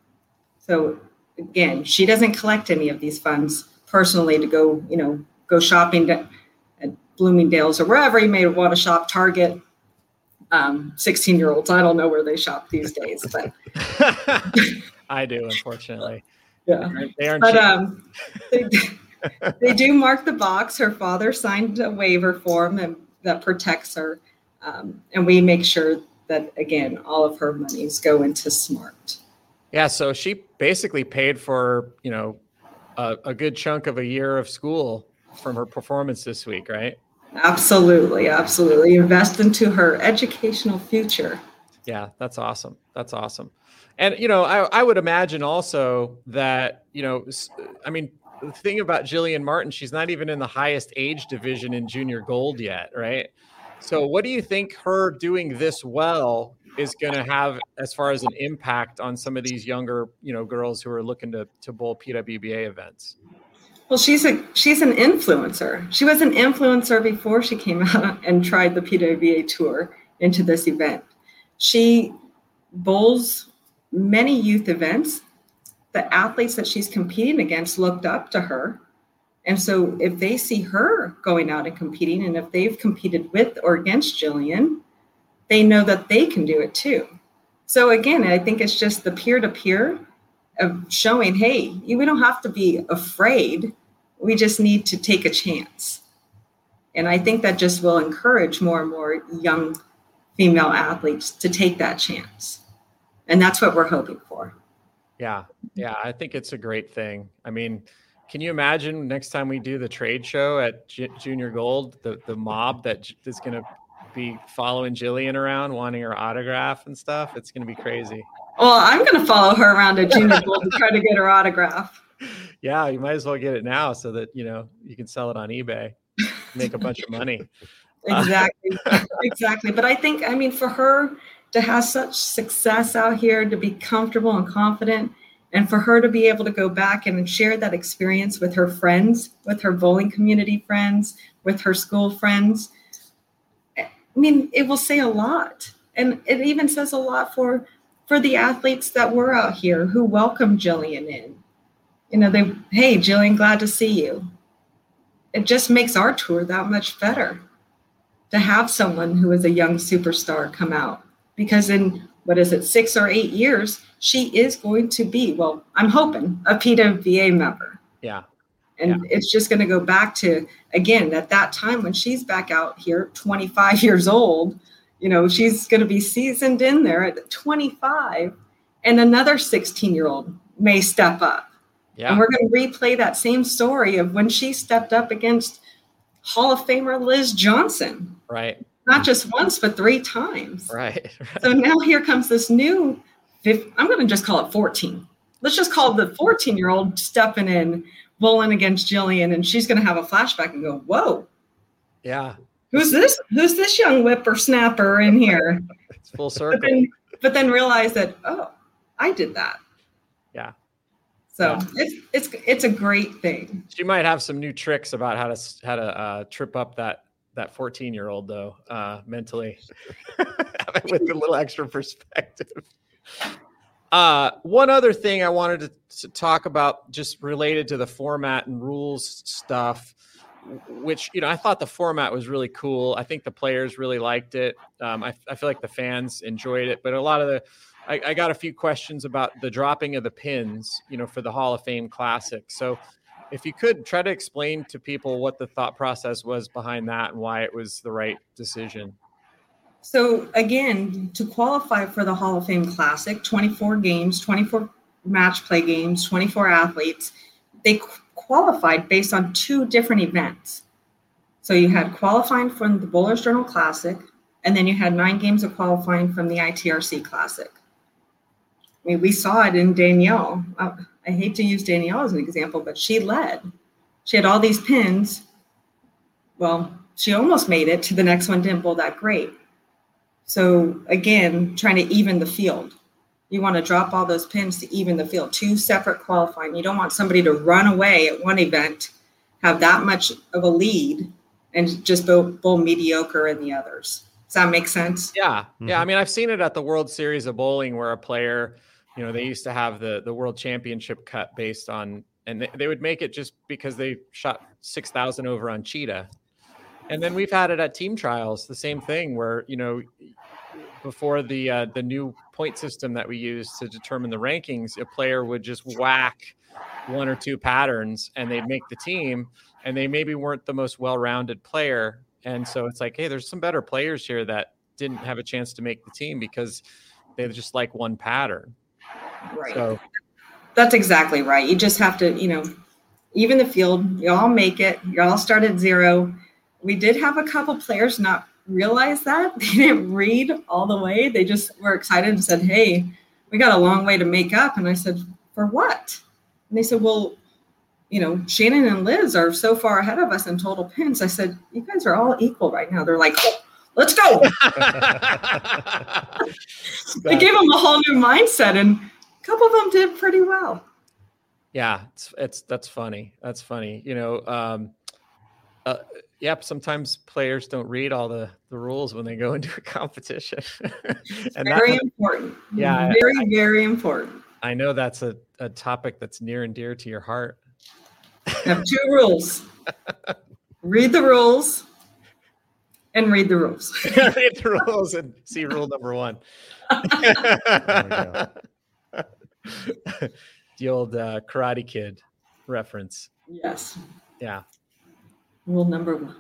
So again, she doesn't collect any of these funds personally to go, you know, go shopping to, at Bloomingdale's or wherever you may want to shop, Target, um, 16 year olds. I don't know where they shop these days, but [laughs] I do, unfortunately. Yeah. They aren't but um, they, [laughs] they, do mark the box. Her father signed a waiver form and that protects her. Um, and we make sure that, again, all of her monies go into SMART. Yeah. So she basically paid for, you know, a, a good chunk of a year of school from her performance this week, right? Absolutely, absolutely. Invest into her educational future. Yeah, that's awesome. That's awesome. And you know, I, I would imagine also that you know, I mean, the thing about Jillian Martin, she's not even in the highest age division in junior gold yet, right? So, what do you think her doing this well is going to have as far as an impact on some of these younger, you know, girls who are looking to to bowl PWBA events? Well, she's a she's an influencer. She was an influencer before she came [laughs] out and tried the PWBA tour into this event. She bowls many youth events. The athletes that she's competing against looked up to her. And so if they see her going out and competing, and if they've competed with or against Jillian, they know that they can do it too. So again, I think it's just the peer to peer of showing, hey, we don't have to be afraid. We just need to take a chance. And I think that just will encourage more and more young female athletes to take that chance. And that's what we're hoping for. Yeah. Yeah. I think it's a great thing. I mean, can you imagine next time we do the trade show at J- Junior Gold, the, the mob that is going to be following Jillian around, wanting her autograph and stuff. It's going to be crazy. Well, I'm going to follow her around at Junior Gold to try to get her autograph. Yeah, you might as well get it now so that you know you can sell it on eBay, make a bunch of [laughs] money. Exactly, [laughs] exactly. But I think, I mean, for her to have such success out here, to be comfortable and confident, and for her to be able to go back and share that experience with her friends, with her bowling community friends, with her school friends, eh, I mean, it will say a lot. And it even says a lot for for the athletes that were out here who welcomed Jillian in. You know, they, hey, Jillian, glad to see you. It just makes our tour that much better to have someone who is a young superstar come out. Because in what is it, six or eight years, she is going to be, well, I'm hoping, a PWBA member. Yeah. And yeah. it's just going to go back to, again, at that time when she's back out here, 25 [laughs] years old, you know, she's going to be seasoned in there at 25, and another 16 year old may step up. Yeah. And we're going to replay that same story of when she stepped up against Hall of Famer Liz Johnson. Right. Not just once, but three times. Right. [laughs] right. So now here comes this new, I'm going to just call it 14. Let's just call the 14 year old stepping in bowling against Jillian, and she's going to have a flashback and go, "Whoa, yeah, who's this? Who's this young whippersnapper in here?" [laughs] it's full circle. But then, but then realize that, oh, I did that. Yeah. So yeah. it's it's it's a great thing. She might have some new tricks about how to how to uh, trip up that that 14 year old though uh, mentally [laughs] with a little extra perspective. Uh, one other thing I wanted to, to, talk about, just related to the format and rules stuff, which you know I thought the format was really cool. I think the players really liked it. Um, I, I, feel like the fans enjoyed it, but a lot of the I, I, got a few questions about the dropping of the pins, you know, for the Hall of Fame Classic. So, if you could try to explain to people what the thought process was behind that and why it was the right decision. So again, to qualify for the Hall of Fame Classic, 24 games, 24 match play games, 24 athletes, they qualified based on two different events. So you had qualifying from the Bowlers Journal Classic, and then you had nine games of qualifying from the ITRC Classic. I mean, we saw it in Danielle. Uh, I hate to use Danielle as an example, but she led. She had all these pins. Well, she almost made it to the next one, didn't bowl that great. So again, trying to even the field. You want to drop all those pins to even the field. Two separate qualifying. You don't want somebody to run away at one event, have that much of a lead, and just bowl, bowl mediocre in the others. Does that make sense? Yeah, mm-hmm. yeah. I mean, I've seen it at the World Series of Bowling where a player, you know, they used to have the the World Championship cut based on, and they, they would make it just because they shot six thousand over on cheetah, and then we've had it at team trials, the same thing where you know before the uh, the new point system that we use to determine the rankings, a player would just whack one or two patterns and they'd make the team, and they maybe weren't the most well-rounded player, and so it's like, hey, there's some better players here that didn't have a chance to make the team because they just like one pattern. Right. So that's exactly right. You just have to, you know, even the field, you all make it. You all start at zero. We did have a couple players not realize that. [laughs] They didn't read all the way. They just were excited and said, Hey, we got a long way to make up. And I said, For what? And they said, Well, you know, Shannon and Liz are so far ahead of us in total pins. I said, You guys are all equal right now. They're like, oh, Let's go. [laughs] they gave them a whole new mindset, and a couple of them did pretty well. Yeah, it's it's that's funny. That's funny. You know, um, uh, yep. Sometimes players don't read all the the rules when they go into a [laughs] competition. and very important. Yeah, very I, very important. I know that's a, a topic that's near and dear to your heart. have two rules. read the rules and read the rules. [laughs] read the rules and see rule number one. [laughs] [laughs] the old uh, Karate Kid reference. Yes. Yeah. Rule number one.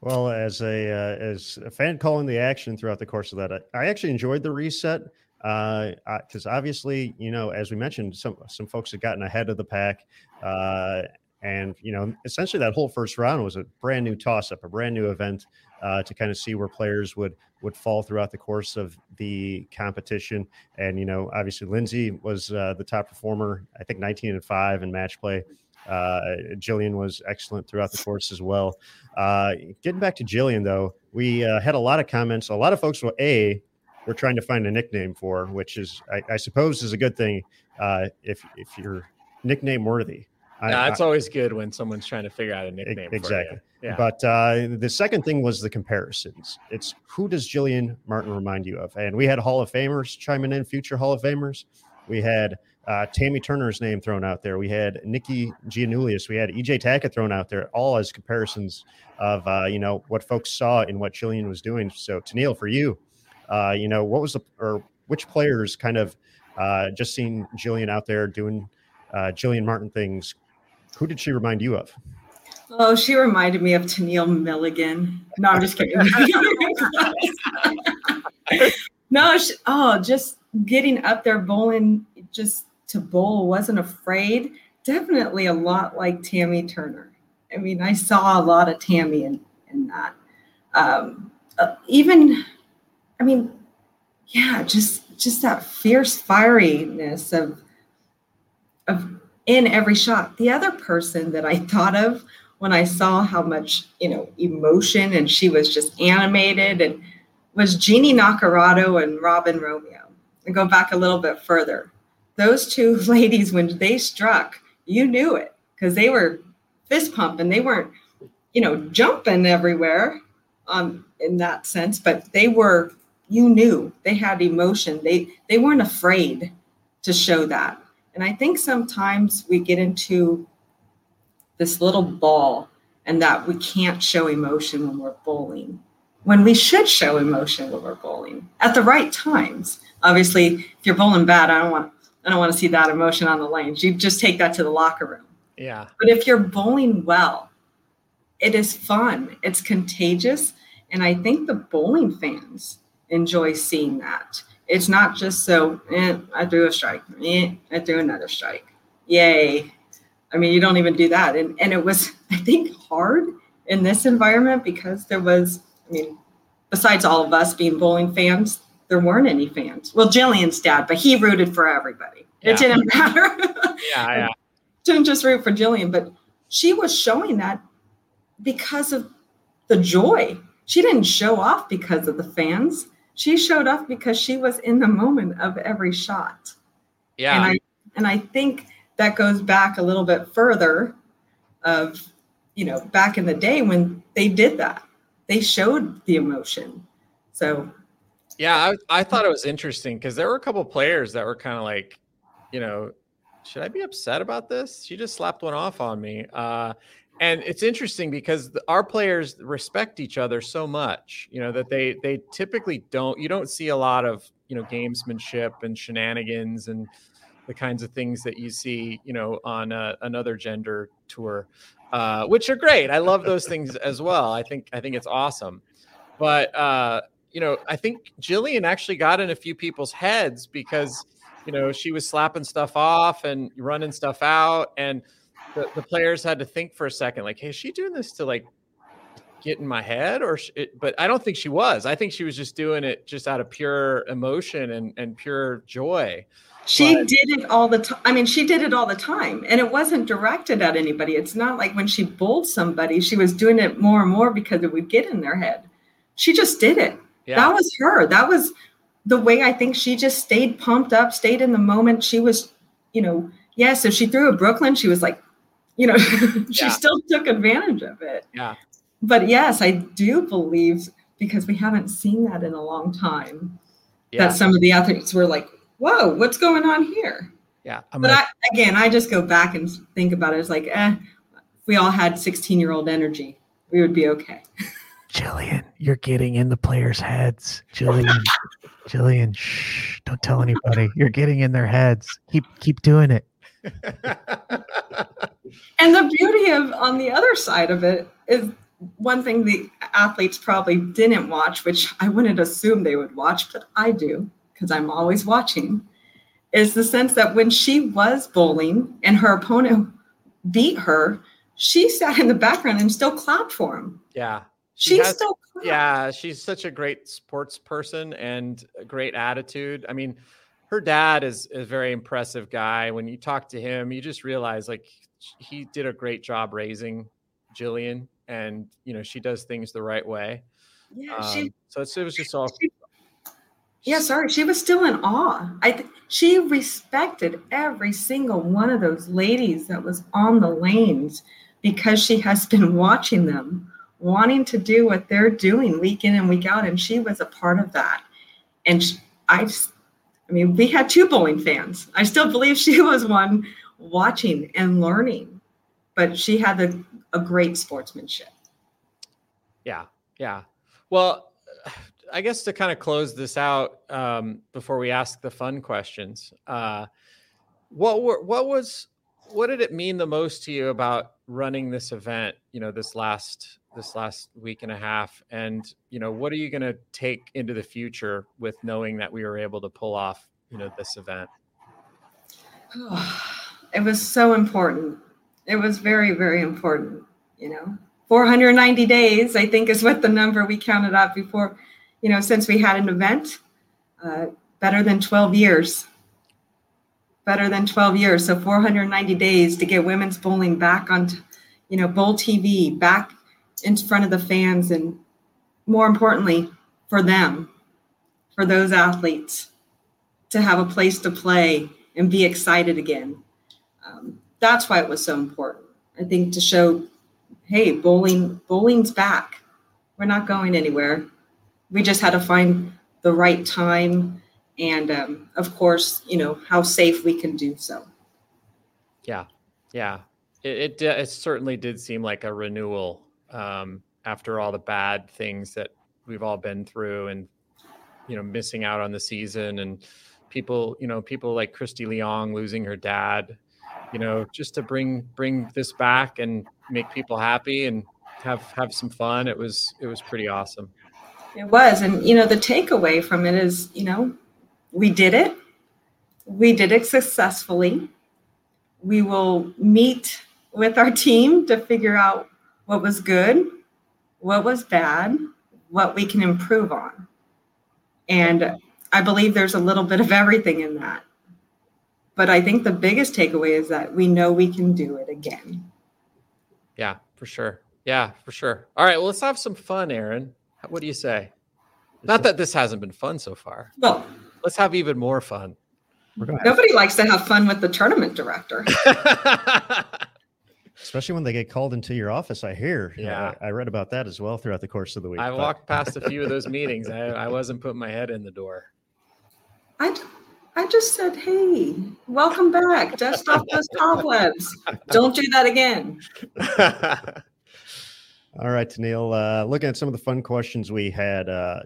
Well, as a uh, as a fan calling the action throughout the course of that, I, I actually enjoyed the reset because uh, obviously, you know, as we mentioned, some some folks had gotten ahead of the pack, uh, and you know, essentially that whole first round was a brand new toss up, a brand new event uh, to kind of see where players would would fall throughout the course of the competition. And you know, obviously Lindsay was uh, the top performer, I think 19 and five in match play. Uh, Jillian was excellent throughout the course as well. Uh, getting back to Jillian, though, we uh, had a lot of comments. A lot of folks were a we're trying to find a nickname for, which is, I, I suppose, is a good thing uh, if if you're nickname worthy. Yeah, it's always good when someone's trying to figure out a nickname. Exactly. Yeah. But uh, the second thing was the comparisons. It's who does Jillian Martin remind you of? And we had Hall of Famers chiming in, future Hall of Famers. We had uh, Tammy Turner's name thrown out there. We had Nikki Gianulias. We had EJ Tackett thrown out there, all as comparisons of uh, you know what folks saw in what Jillian was doing. So, Tennelle, for you, uh, you know, what was the or which players kind of uh, just seeing Jillian out there doing uh, Jillian Martin things? Who did she remind you of? Oh, she reminded me of Tennelle Milligan. No, I'm just kidding. [laughs] no, she, oh, just getting up there bowling, just to bowl, wasn't afraid. Definitely a lot like Tammy Turner. I mean, I saw a lot of Tammy in, in that. Um, uh, even I mean, yeah, just just that fierce fieriness of of in every shot. The other person that I thought of when I saw how much, you know, emotion and she was just animated and was Jeannie Naccarato and Robin Romeo. And go back a little bit further. Those two [laughs] ladies, when they struck, you knew it because they were fist pumping. They weren't, you know, jumping everywhere um, in that sense, but they were you knew they had emotion they they weren't afraid to show that and i think sometimes we get into this little ball and that we can't show emotion when we're bowling when we should show emotion when we're bowling at the right times. Obviously if you're bowling bad i don't want i don't want to see that emotion on the lanes. You just take that to the locker room. Yeah. But if you're bowling well it is fun. It's contagious. And i think the bowling fans enjoy seeing that. It's not just so, eh, I threw a strike, eh, I threw another strike. Yay. I mean, you don't even do that. And, and it was, [laughs] I think, hard in this environment because there was, I mean, besides all of us being bowling fans, there weren't any fans. Well, Jillian's dad, but he rooted for everybody. Yeah. It didn't [laughs] matter. yeah, yeah. [laughs] Didn't just root for Jillian, but she was showing that because of the joy. She didn't show off because of the fans she showed up because she was in the moment of every shot. Yeah. And I and I think that goes back a little bit further of you know back in the day when they did that. They showed the emotion. So yeah, I, I thought it was interesting because there were a couple players that were kind of like, you know, should I be upset about this? She just slapped one off on me. Uh, and it's interesting because the, our players respect each other so much you know that they they typically don't you don't see a lot of you know gamesmanship and shenanigans and the kinds of things that you see you know on a, another gender tour uh, which are great. I love those things as well. I think i think it's awesome. But uh, you know i think jillian actually got in a few people's heads because you know she was slapping stuff off and running stuff out. And the, the players had to think for a second, like, hey, is she doing this to like get in my head or it, but i don't think she was i think she was just doing it just out of pure emotion and, and pure joy She But- did it all the time. I mean, she did it all the time, and it wasn't directed at anybody. It's not like when she bowled somebody, she was doing it more and more because it would get in their head. She just did it. Yeah. That was her. That was the way I think she just stayed pumped up, stayed in the moment. She was, you know, yes, if she threw a Brooklyn, she was like, you know, [laughs] she Yeah. still took advantage of it. Yeah. But yes, I do believe because we haven't seen that in a long time yeah. that some of the athletes were like, whoa, what's going on here? yeah. I'm But gonna- I, again, I just go back and think about it. It's like, eh, if we all had 16 year old energy, we would be okay. Jillian, you're getting in the players' heads. Jillian, [laughs] Jillian, shh, don't tell anybody. You're getting in their heads. Keep keep doing it. [laughs] And the beauty of on the other side of it is one thing the athletes probably didn't watch, which I wouldn't assume they would watch, but I do because I'm always watching, is the sense that when she was bowling and her opponent beat her, she sat in the background and still clapped for him. yeah. She, has- still clapped. Yeah, she's such a great sports person and a great attitude. I mean, her dad is a very impressive guy. When you talk to him, you just realize like he did a great job raising Jillian, and you know she does things the right way. Yeah, Um, she so it's, it was just all. She- Yeah, sorry. She was still in awe. I th- she respected every single one of those ladies that was on the lanes because she has been [laughs] watching them, wanting to do what they're doing week in and week out, and she was a part of that. And sh I, just- I mean, we had two bowling fans. I still believe she [laughs] was one watching and learning, but she had a, a great sportsmanship. Yeah, yeah. Well, I guess to kind of close this out um, before we ask the fun questions, uh, what were what was what did it mean the most to you about running this event? You know, this last this last week and a half, and you know, what are you going to take into the future with knowing that we were able to pull off you know this event? [sighs] it was so important. It was very, very important. You know, 490 days, I think, is what the number we counted up before, you know, since we had an event. Uh, better than 12 years. Better than 12 years. So 490 days to get women's bowling back on, you know, Bowl TV, back in front of the fans, and more importantly, for them, for those athletes to have a place to play and be excited again. Um, that's why it was so important. I think to show, hey, bowling, bowling's back. We're not going anywhere. We just had to find the right time, and um, of course, you know how safe we can do so. Yeah, yeah. It it, it certainly did seem like a renewal um, after all the bad things that we've all been through, and you know, missing out on the season, and people, you know, people like Christy Leong losing her dad. You know, just to bring bring this back and make people happy and have have some fun. It was it was pretty awesome. It was, and you know, the takeaway from it is, you know, we did it. We did it successfully. We will meet with our team to figure out what was good, what was bad, what we can improve on. And I believe there's a little bit of everything in that. But I think the biggest takeaway is that we know we can do it again. Yeah, for sure. Yeah, for sure. All right, well, let's have some fun, Aaron. What do you say? Not that this hasn't been fun so far. Well, Let's have even more fun. We're going to nobody likes to have fun with the tournament director. [laughs] especially when they get called into your office. I hear. You know, Yeah. I, I read about that as well throughout the course of the week. I but- walked past a few of those meetings. I, I wasn't putting my head in the door. I, I just said, hey, welcome back. Dust off those cobwebs. Don't do that again. [laughs] All right, Tennelle. Uh, looking at some of the fun questions we had, uh,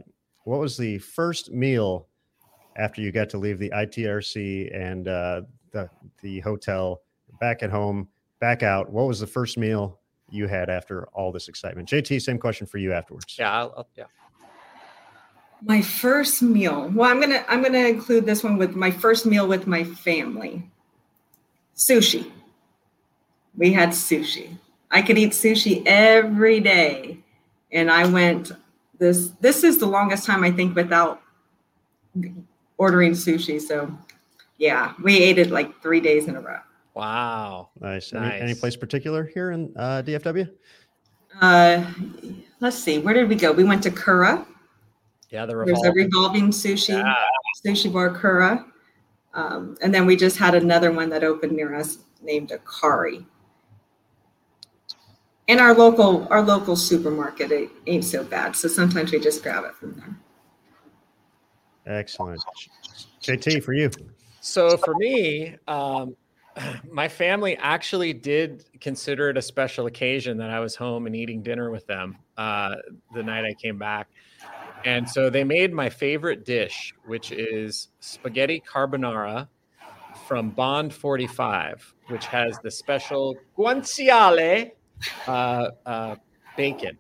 what was the first meal after you got to leave the ITRC and uh, the the hotel, back at home, back out? What was the first meal you had after all this excitement? JT, same question for you afterwards. yeah, I'll, I'll- yeah. My first meal. Well, I'm gonna I'm gonna include this one with my first meal with my family. Sushi. We had sushi. I could eat sushi every day, and I went this. This is the longest time I think without ordering sushi. So Yeah, we ate it like three days in a row. Wow. Nice. Any, any place particular here in uh, DFW? Uh, let's see, where did we go? We went to Kura. Yeah, the There's a revolving. revolving sushi Yeah. sushi bar Kura. Um, and then we just had another one that opened near us named Akari. And our local our local supermarket it ain't so bad. So sometimes we just grab it from there. Excellent. JT, for you. So for me, um, [clears throat] my family actually did consider it a special occasion that I was home and eating dinner with them uh, the night I came back. And so they made my favorite dish, which is spaghetti carbonara from Bond 45, which has the special guanciale uh, uh, bacon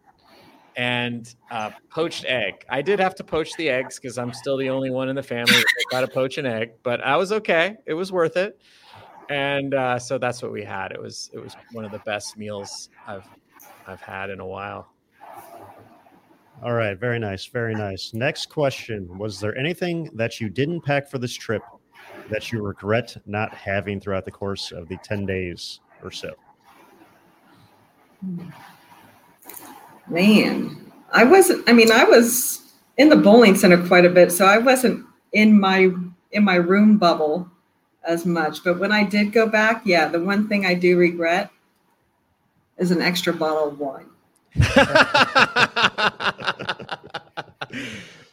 and uh, poached egg. I did have to poach the eggs because I'm still the only one in the family that got to poach an egg, but I was okay. It was worth it. And uh, so that's what we had. It was it was one of the best meals I've I've had in a while. All right. Very nice. Very nice. Next question Was there anything that you didn't pack for this trip that you regret not having throughout the course of the 10 days or so? Man, I wasn't. I mean, I was in the bowling center quite a bit, so I wasn't in my in my room bubble as much. But when I did go back, yeah, the one thing I do regret is an extra bottle of wine.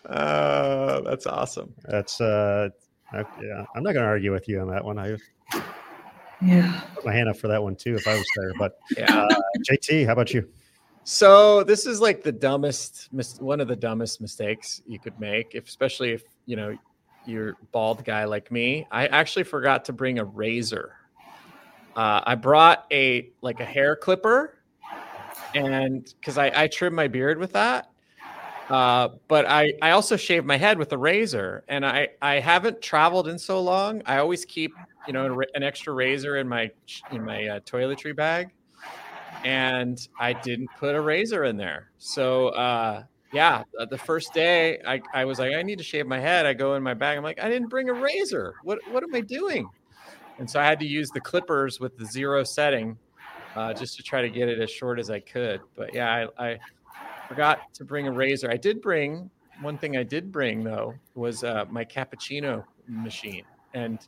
Uh, that's awesome. That's, uh, I, yeah, I'm not going to argue with you on that one. I Yeah. put my hand up for that one too if I was there. But Yeah. uh, JT, how about you? So this is like the dumbest, mis- one of the dumbest mistakes you could make, if, especially if you know you're bald guy like me. I actually forgot to bring a razor. Uh, I brought a like a hair clipper, and because I, I trim my beard with that, uh, but I I also shave my head with a razor, and I I haven't traveled in so long. I always keep you know an, extra razor in my in my uh, toiletry bag and I didn't put a razor in there. So uh, yeah, the first day I, I was like, I need to shave my head. I go in my bag. I'm like, I didn't bring a razor. What what am I doing? And so I had to use the clippers with the zero setting, uh, just to try to get it as short as I could. But yeah, I, I forgot to bring a razor. I did bring one thing. I did bring though was uh, my cappuccino machine, and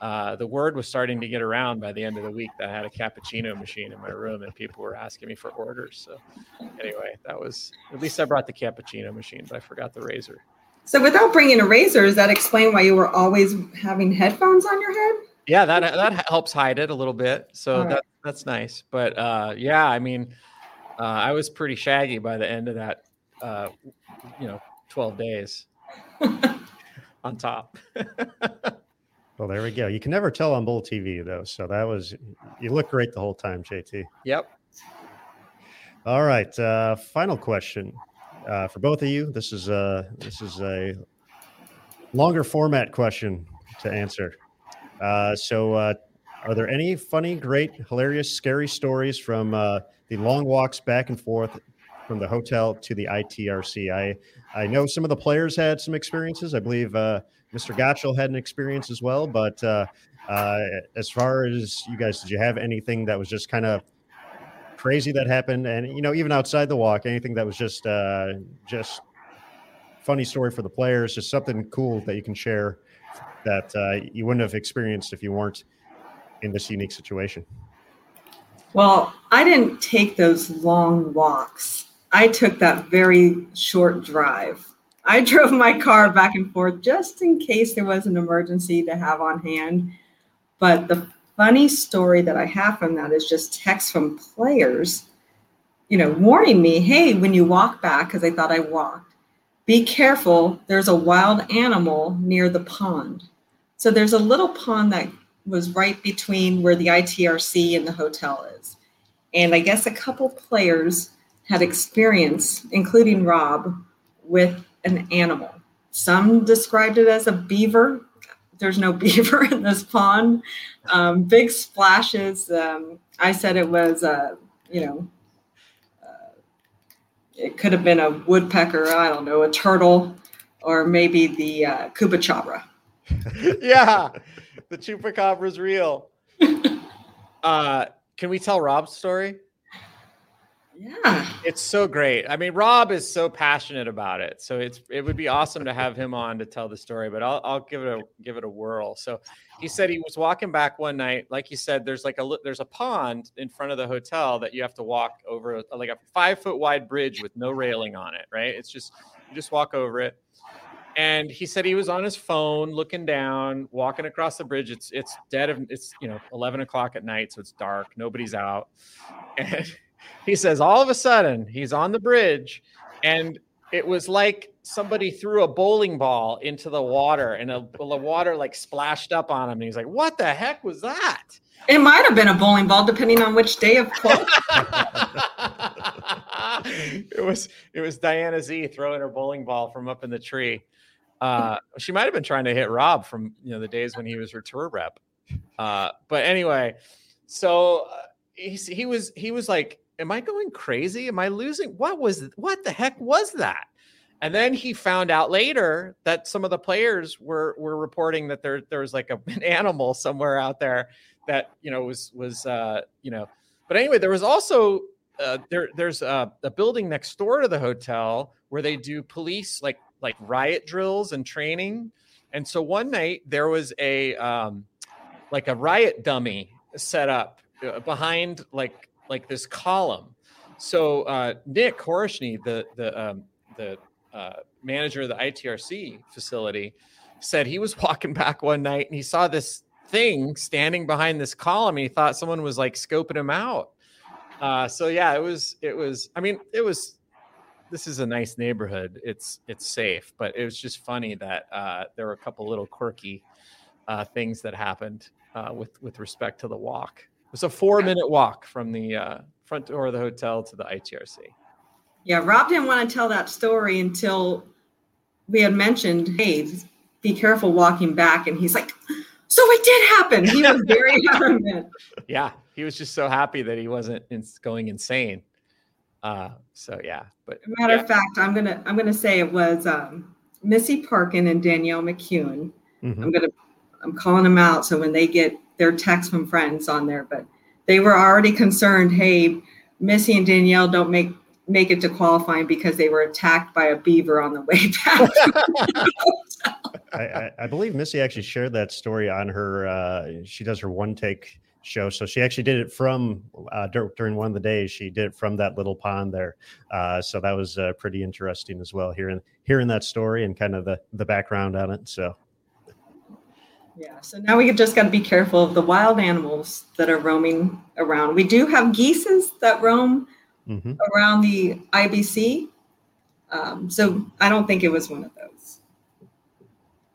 uh, the word was starting to get around by the end of the week that I had a cappuccino machine in my room and people were asking me for orders. So anyway, that was at least I brought the cappuccino machine, but I forgot the razor. So without bringing a razor, does that explain why you were always having headphones on your head? Yeah, that that helps hide it a little bit. So All right. that that's nice. But uh, yeah, I mean, uh, I was pretty shaggy by the end of that. Uh, you know, twelve days [laughs] on top. [laughs] Well, there we go. You can never tell on Bowl TV though. So that was, you look great the whole time, JT. yep. All right. Uh, final question uh, for both of you. This is uh, this is a longer format question to answer. Uh, so, uh, are there any funny, great, hilarious, scary stories from uh, the long walks back and forth from the hotel to the ITRC? I I know some of the players had some experiences. I believe uh, Mr. Gotchel had an experience as well. But uh, uh, as far as you guys, did you have anything that was just kind of crazy that happened and you know even outside the walk anything that was just uh just funny story for the players just something cool that you can share that uh, you wouldn't have experienced if you weren't in this unique situation Well, I didn't take those long walks. I took that very short drive. I [laughs] drove my car back and forth just in case there was an emergency to have on hand. But the funny story that I have from that is just texts from players, you know, warning me, hey, when you walk back, because I thought I walked, be careful. There's a wild animal near the pond. So there's a little pond that was right between where the ITRC and the hotel is. And I guess a couple players had experience, including Rob, with an animal. Some described it as a beaver. There's no [laughs] beaver in this pond. Um, big splashes. Um, I said it was, uh, you know, it could have been a woodpecker, I don't know, a turtle, or maybe the uh, Kubachara. [laughs] yeah. the chupacabra's real. [laughs] Uh, can we tell Rob's story? Yeah. It's so great. I mean, Rob is so passionate about it, so it's it would be awesome to have him on to tell the story. But I'll I'll give it a give it a whirl. So he said he was walking back one night, like you said. There's like a there's a pond in front of the hotel that you have to walk over, uh, like a five foot wide bridge with no railing on it. Right? It's just you just walk over it. And he said he was on his phone, looking down, walking across the bridge. It's it's dead of it's you know eleven o'clock at night, so it's dark. Nobody's out, [laughs] and he says all of a sudden he's on the bridge and it was like somebody threw a bowling ball into the water and a, the water like splashed up on him and he's like what the heck was that? It might have been a bowling ball, depending on which day of close. [laughs] it was it was diana z throwing her bowling ball from up in the tree. Uh she might have been trying to hit rob from you know the days when he was her tour rep. Uh but anyway so uh, he, he was he was like am I going crazy? Am I losing? What was what the heck was that? And then he found out later that some of the players were were reporting that there there was like a, [laughs] an animal somewhere out there that you know was was uh, you know. But anyway, there was also uh, there there's a, a building next door to the hotel where they do police like like riot drills and training. And so one night there was a um, like a riot dummy set up uh, behind like like this column. So uh, Nick Horishny, the the um, the uh, manager of the ITRC facility, said he was [laughs] walking back one night and he saw this thing standing behind this column and he thought someone was like scoping him out. Uh, so yeah, it was it was. I mean, it was. This is a nice neighborhood. It's it's safe, but it was just funny that uh, there were a couple little quirky uh, things that happened uh, with with respect to the walk. It was a four minute walk from the uh, front door of the hotel to the ITRC. Yeah, Rob didn't want to tell that story until we had mentioned, hey, be careful walking back. And he's like, so it did happen. He was very [laughs] adamant. Yeah, he was just so happy that he wasn't in, going insane. Uh, so yeah, but matter yeah. of fact, I'm gonna I'm gonna say it was um, Missy Parkin and Danielle McEwan. Mhm. I'm gonna I'm calling them out so when they get their text from friends on there, but they were already concerned. Hey, Missy and Danielle don't make make it to qualifying because they were attacked by a beaver on the way [laughs] back. I, I, I believe Missy actually shared that story on her. Uh, she does her one take show, so she actually did it from uh, dur- during one of the days. She did it from that little pond there. Uh, so that was uh, pretty interesting as well. Hearing hearing that story and kind of the the background on it. So yeah, so now we just got to be careful of the wild animals that are roaming around. We do have geeses that roam mhm. around the IBC. Um, so I don't think it was one of those.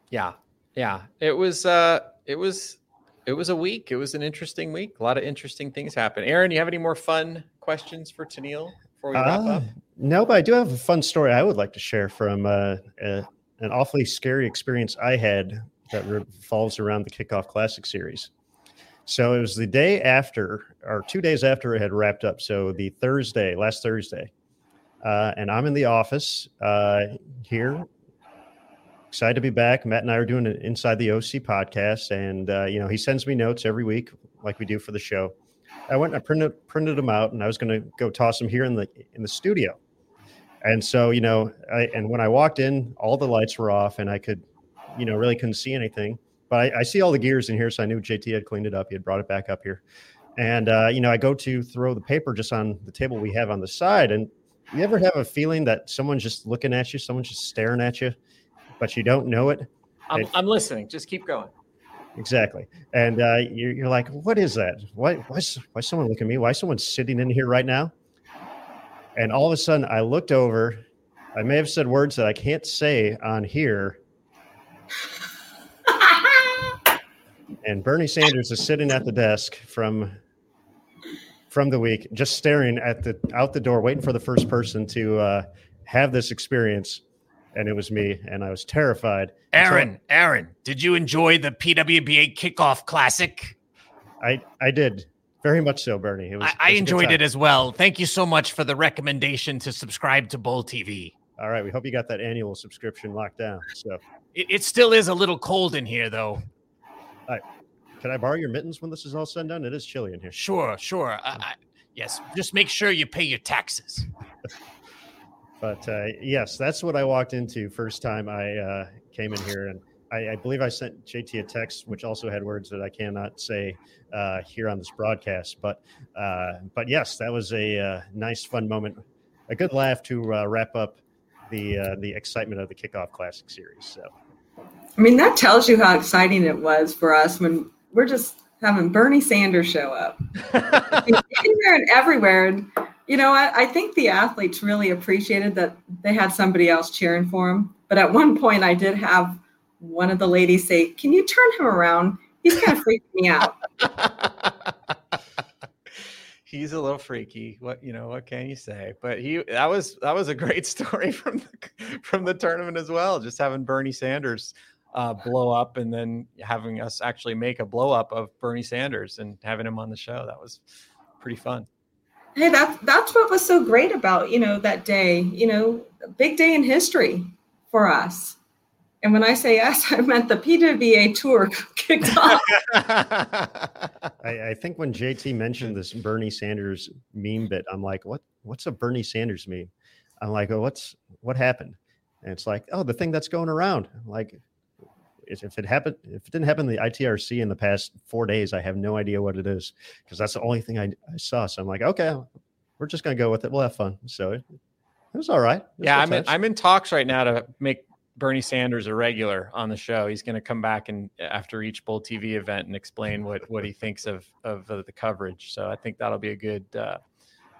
yeah, yeah. It was uh, it was it was a week. It was an interesting week. A lot of interesting things happened. Aaron, you have any more fun questions for Tennelle before we wrap Uh, up? No, but I do have a fun story I would like to share from uh, uh, an awfully scary experience I had that revolves around the Kickoff Classic series. So it was the day after, or two days after it had wrapped up. So the Thursday, last Thursday, uh, and I'm in the office uh, here. Excited to be back. Matt and I are doing an Inside the OC podcast, and uh, you know he sends me notes every week, like we do for the show. I went and I printed printed them out, and I was going to go toss them here in the in the studio. And so, you know, I, and when I walked in, all the lights were off, and I could, you know, really couldn't see anything. But I, I see all the gears in here, so I knew JT had cleaned it up. He had brought it back up here, and uh, you know, I go to throw the paper just on the table we have on the side, and you ever have a feeling that someone's just looking at you, someone's just staring at you, but you don't know it? I'm, it- I'm listening. Just keep going. Exactly. And uh, you're, you're like, what is that? Why, why, is- why is someone looking at me? Why is someone sitting in here right now? And all of a sudden, I looked over. I may have said words that I can't say on here. And Bernie Sanders is sitting at the desk from from the week, just staring at the out the door, waiting for the first person to uh, have this experience. And it was me, and I was terrified. And so- Aaron, Aaron, did you enjoy the PWBA Kickoff Classic? I I did very much so, Bernie. It was, I, I it was enjoyed it as well. Thank you so much for the recommendation to subscribe to Bowl TV. All right, we hope you got that annual subscription locked down. So It, it still is a little cold in here, though. All right. Can I borrow your mittens when this is all said and done? It is chilly in here. Sure, sure. I, I, yes, just make sure you pay your taxes. [laughs] But uh, yes, that's what I walked into first time I uh, came in here, and I, I, believe I sent JT a text, which also had words that I cannot say uh, here on this broadcast. But uh, but yes, that was a uh, nice, fun moment, a good laugh to uh, wrap up the the excitement of the kickoff classic series. So, I mean, that tells you how exciting it was for us when we're just having Bernie Sanders show up [laughs] anywhere and everywhere. And you know, I, I, think the athletes really appreciated that they had somebody else cheering for them. But at one point, I did have one of the ladies say, "Can you turn him around? He's kind of freaking me out." [laughs] He's a little freaky. What you know? What can you say? But he that was that was a great [laughs] story from the, from the tournament as well. Just having Bernie Sanders uh, blow up and then having us actually make a blow up of Bernie Sanders and having him on the show. That was pretty fun. Hey, that's that's what was so great about you know that day. You know, big day in history for us. And when I say us, [laughs] I meant the PWBA tour [laughs] kicked off. [laughs] I, I, think when JT mentioned this Bernie Sanders meme bit, I'm like, what? What's a Bernie Sanders meme? I'm like, oh, what's what happened? And it's like, oh, the thing that's going around. I'm like, if it happened, if it didn't happen in the ITRC in the past four days, I have no idea what it is because that's the only thing I, I, saw. So I'm like, okay, we're just gonna go with it. We'll have fun. So it, it was all right. Was yeah, I'm in, I'm in talks right now to make Bernie Sanders a regular on the show. He's going to come back and after each Bowl TV event and explain what what he thinks of of uh, the coverage. So I think that'll be a good uh,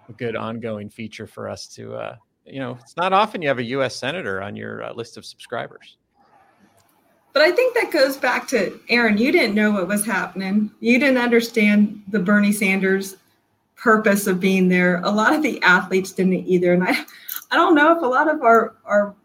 a good ongoing feature for us to. Uh, you know, it's not often you have a U.S. senator on your uh, list of subscribers. But I think that goes back to Aaron. You didn't know what was happening. You didn't understand the Bernie Sanders purpose of being there. A lot of the athletes didn't either. And I, I don't know if a lot of our, our,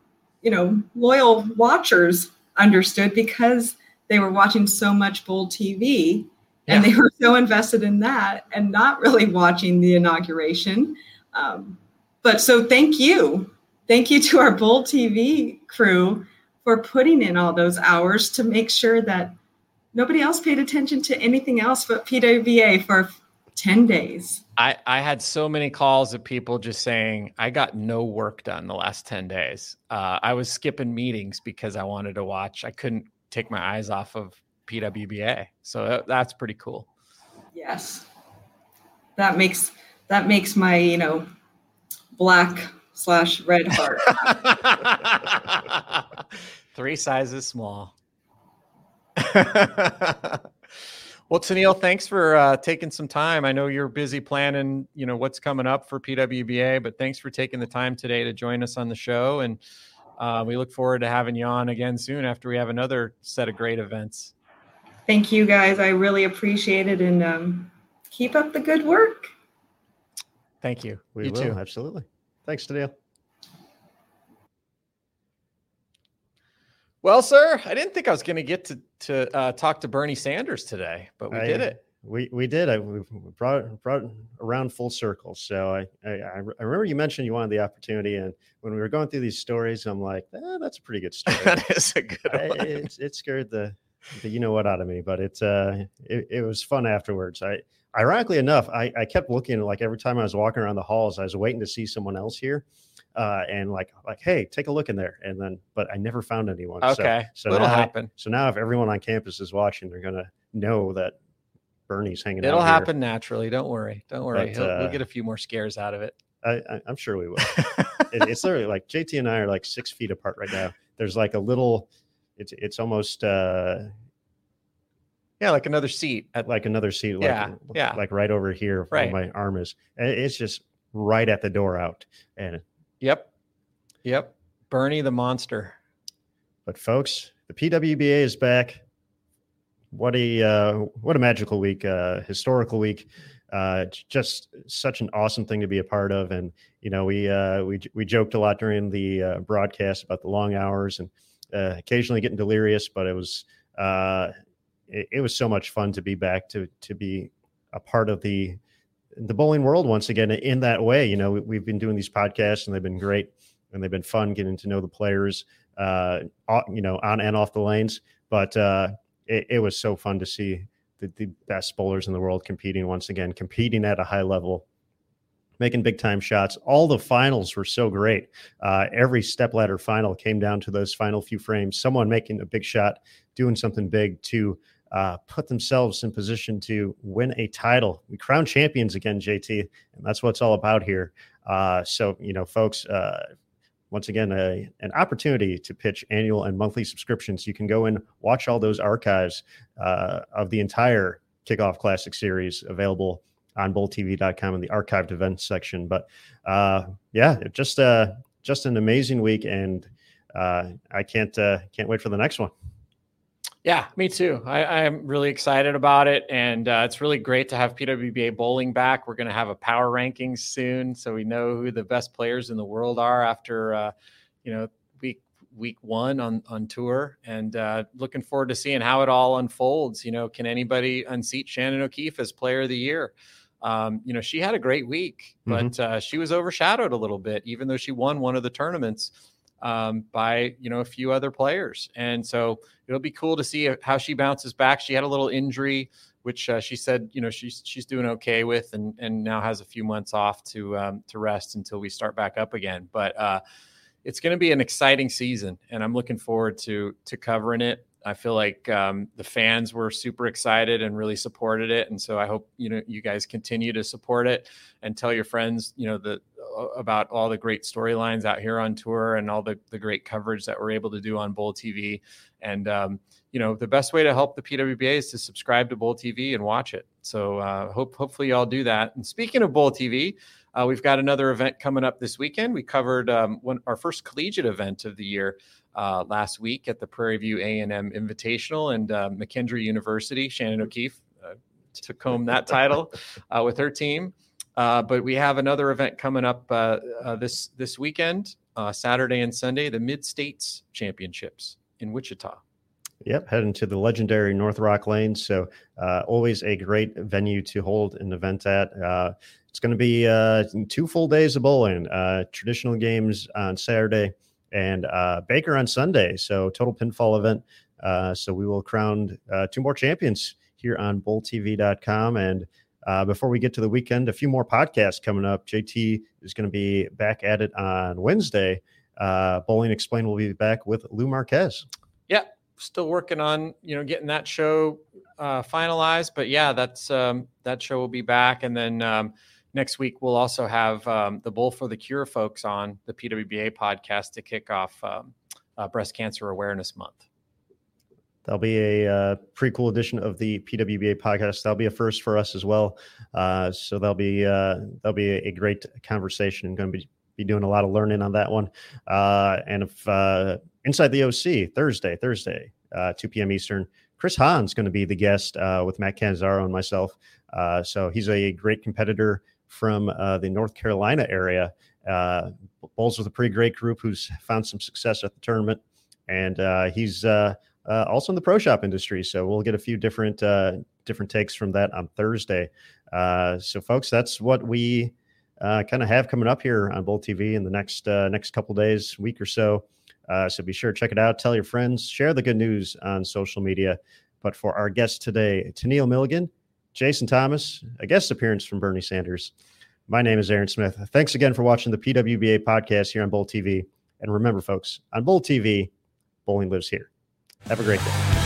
you know, loyal watchers understood because they were watching so much Bowl TV yeah. and they were so invested in that and not really watching the inauguration. Um, but so thank you. Thank you to our Bowl TV crew for putting in all those hours to make sure that nobody else paid attention to anything else but PWBA for 10 days. I, I had so many calls of people just saying, I got no work done the last 10 days. Uh, I was skipping meetings because I wanted to watch. I couldn't take my eyes off of PWBA. So that, that's pretty cool. Yes. That makes that makes my, you know, black slash red heart. [laughs] Three sizes small. [laughs] well, Tennelle, thanks for uh, taking some time. I know you're busy planning, you know, what's coming up for PWBA, but thanks for taking the time today to join us on the show. And uh, we look forward to having you on again soon after we have another set of great events. Thank you, guys. I really appreciate it, and um, keep up the good work. Thank you. We you will too. absolutely. Thanks, Tennelle. Well, sir, I didn't think I was going to get to to uh, talk to Bernie Sanders today, but we I, did it. We we did. I we brought brought around full circle. So I, I, I remember you mentioned you wanted the opportunity, and when we were going through these stories, I'm like, eh, that's a pretty good [laughs] story. that is a good I, one. It, it scared the, the you know what out of me, but it uh it, it was fun afterwards. I ironically enough, I, I kept looking like every time I was walking around the halls, I was waiting to see someone else here uh, and like like hey take a look in there and then but i never found anyone okay so, so it'll happen? I, so now if everyone on campus is watching they're gonna know that bernie's hanging it'll happen here. naturally don't worry don't worry but, uh, we'll get a few more scares out of it. I, am sure we will. [laughs] It, it's literally like jt and i are like six feet apart right now. There's like a little it's it's almost uh yeah, like another seat at like another seat, like, yeah, yeah, like right over here right. where my arm is. It's just right at the door out, and Yep. Yep. Bernie the monster. But folks, the PWBA is back. What a uh, what a magical week, uh, historical week. Uh, just such an awesome thing to be a part of, and you know we uh, we we joked a lot during the uh, broadcast about the long hours and uh, occasionally getting delirious, but it was uh, it, it was so much fun to be back to to be a part of the the bowling world once again in that way. You know, we've been doing these podcasts and they've been great and they've been fun getting to know the players, uh, you know, on and off the lanes. But uh, it, it, was so fun to see the, the best bowlers in the world competing once again, competing at a high level making big time shots. All the finals were so great. Uh, every step ladder final came down to those final few frames. Someone making a big shot, doing something big to uh, put themselves in position to win a title. We crown champions again, JT, and that's what it's all about here. Uh, so, you know, folks, uh, once again, a, an opportunity to pitch annual and monthly subscriptions. You can go and watch all those archives uh, of the entire Kickoff Classic series available on bowltv.com in the archived events section. But uh, yeah, just uh, just an amazing week, and I can't can't wait for the next one. Yeah, me too. I, am really excited about it, and uh, it's really great to have PWBA bowling back. We're going to have a power rankings soon, so we know who the best players in the world are after uh, you know week week one on on tour, and uh, looking forward to seeing how it all unfolds. You know, can anybody unseat Shannon O'Keefe as Player of the Year? um, you know, she had a great week, but mm-hmm. uh, she was overshadowed a little bit, even though she won one of the tournaments um, by you know a few other players. And so it'll be cool to see how she bounces back. She had a little injury, which uh, she said you know she's she's doing okay with, and and now has a few months off to um, to rest until we start back up again. But uh, it's going to be an exciting season, and I'm looking forward to to covering it. I feel like um, the fans were super excited and really supported it, and so I hope you know you guys continue to support it and tell your friends you know the about all the great storylines out here on tour and all the the great coverage that we're able to do on Bowl TV. And um, you know the best way to help the PWBA is to subscribe to Bowl TV and watch it. So uh, hope hopefully y'all do that. And speaking of Bowl TV. Uh, we've got another event coming up this weekend. We covered um, one, our first collegiate event of the year uh, last week at the Prairie View A&M Invitational and uh, McKendree University. Shannon O'Keefe uh, took home that title [laughs] uh, with her team. Uh, but we have another event coming up uh, this this weekend, Saturday and Sunday, the Mid States Championships in Wichita. Yep, heading to the legendary North Rock Lane. So, always a great venue to hold an event at. it's going to be two full days of bowling, traditional games on Saturday, and uh, Baker on Sunday. So total pinfall event. Uh, so we will crown uh, two more champions here on bowltv.com. And uh, before we get to the weekend, a few more podcasts coming up. JT is going to be back at it on Wednesday. Uh, Bowling Explained will be back with Lou Marquez. Yeah, still working on you know getting that show uh, finalized, but yeah, that's um, that show will be back, and then um, next week we'll also have um, the Bowl for the Cure folks on the PWBA podcast to kick off um, uh, Breast Cancer Awareness Month. That'll be a uh, pretty cool edition of the PWBA podcast. That'll be a first for us as well. Uh, so that'll be uh, that'll be a, great conversation and going to be be doing a lot of learning on that one. Uh, and if uh, inside the OC Thursday, Thursday, uh, 2 p.m. Eastern, Chris Hahn's going to be the guest with Matt Canzaro and myself. So he's a great competitor from uh, the North Carolina area. Uh, bowls with a pretty great group who's found some success at the tournament, and uh, he's uh, uh, also in the pro shop industry. So we'll get a few different uh, different takes from that on Thursday. so, folks, that's what we kind of have coming up here on Bowl TV in the next next couple days, week or so. so be sure to check it out. Tell your friends. Share the good news on social media. But for our guest today, Tennelle Milligan, Jason Thomas, a guest appearance from Bernie Sanders. My name is Aaron Smith. Thanks again for watching the PWBA podcast here on Bowl TV. And remember, folks, on Bowl TV, bowling lives here. Have a great day.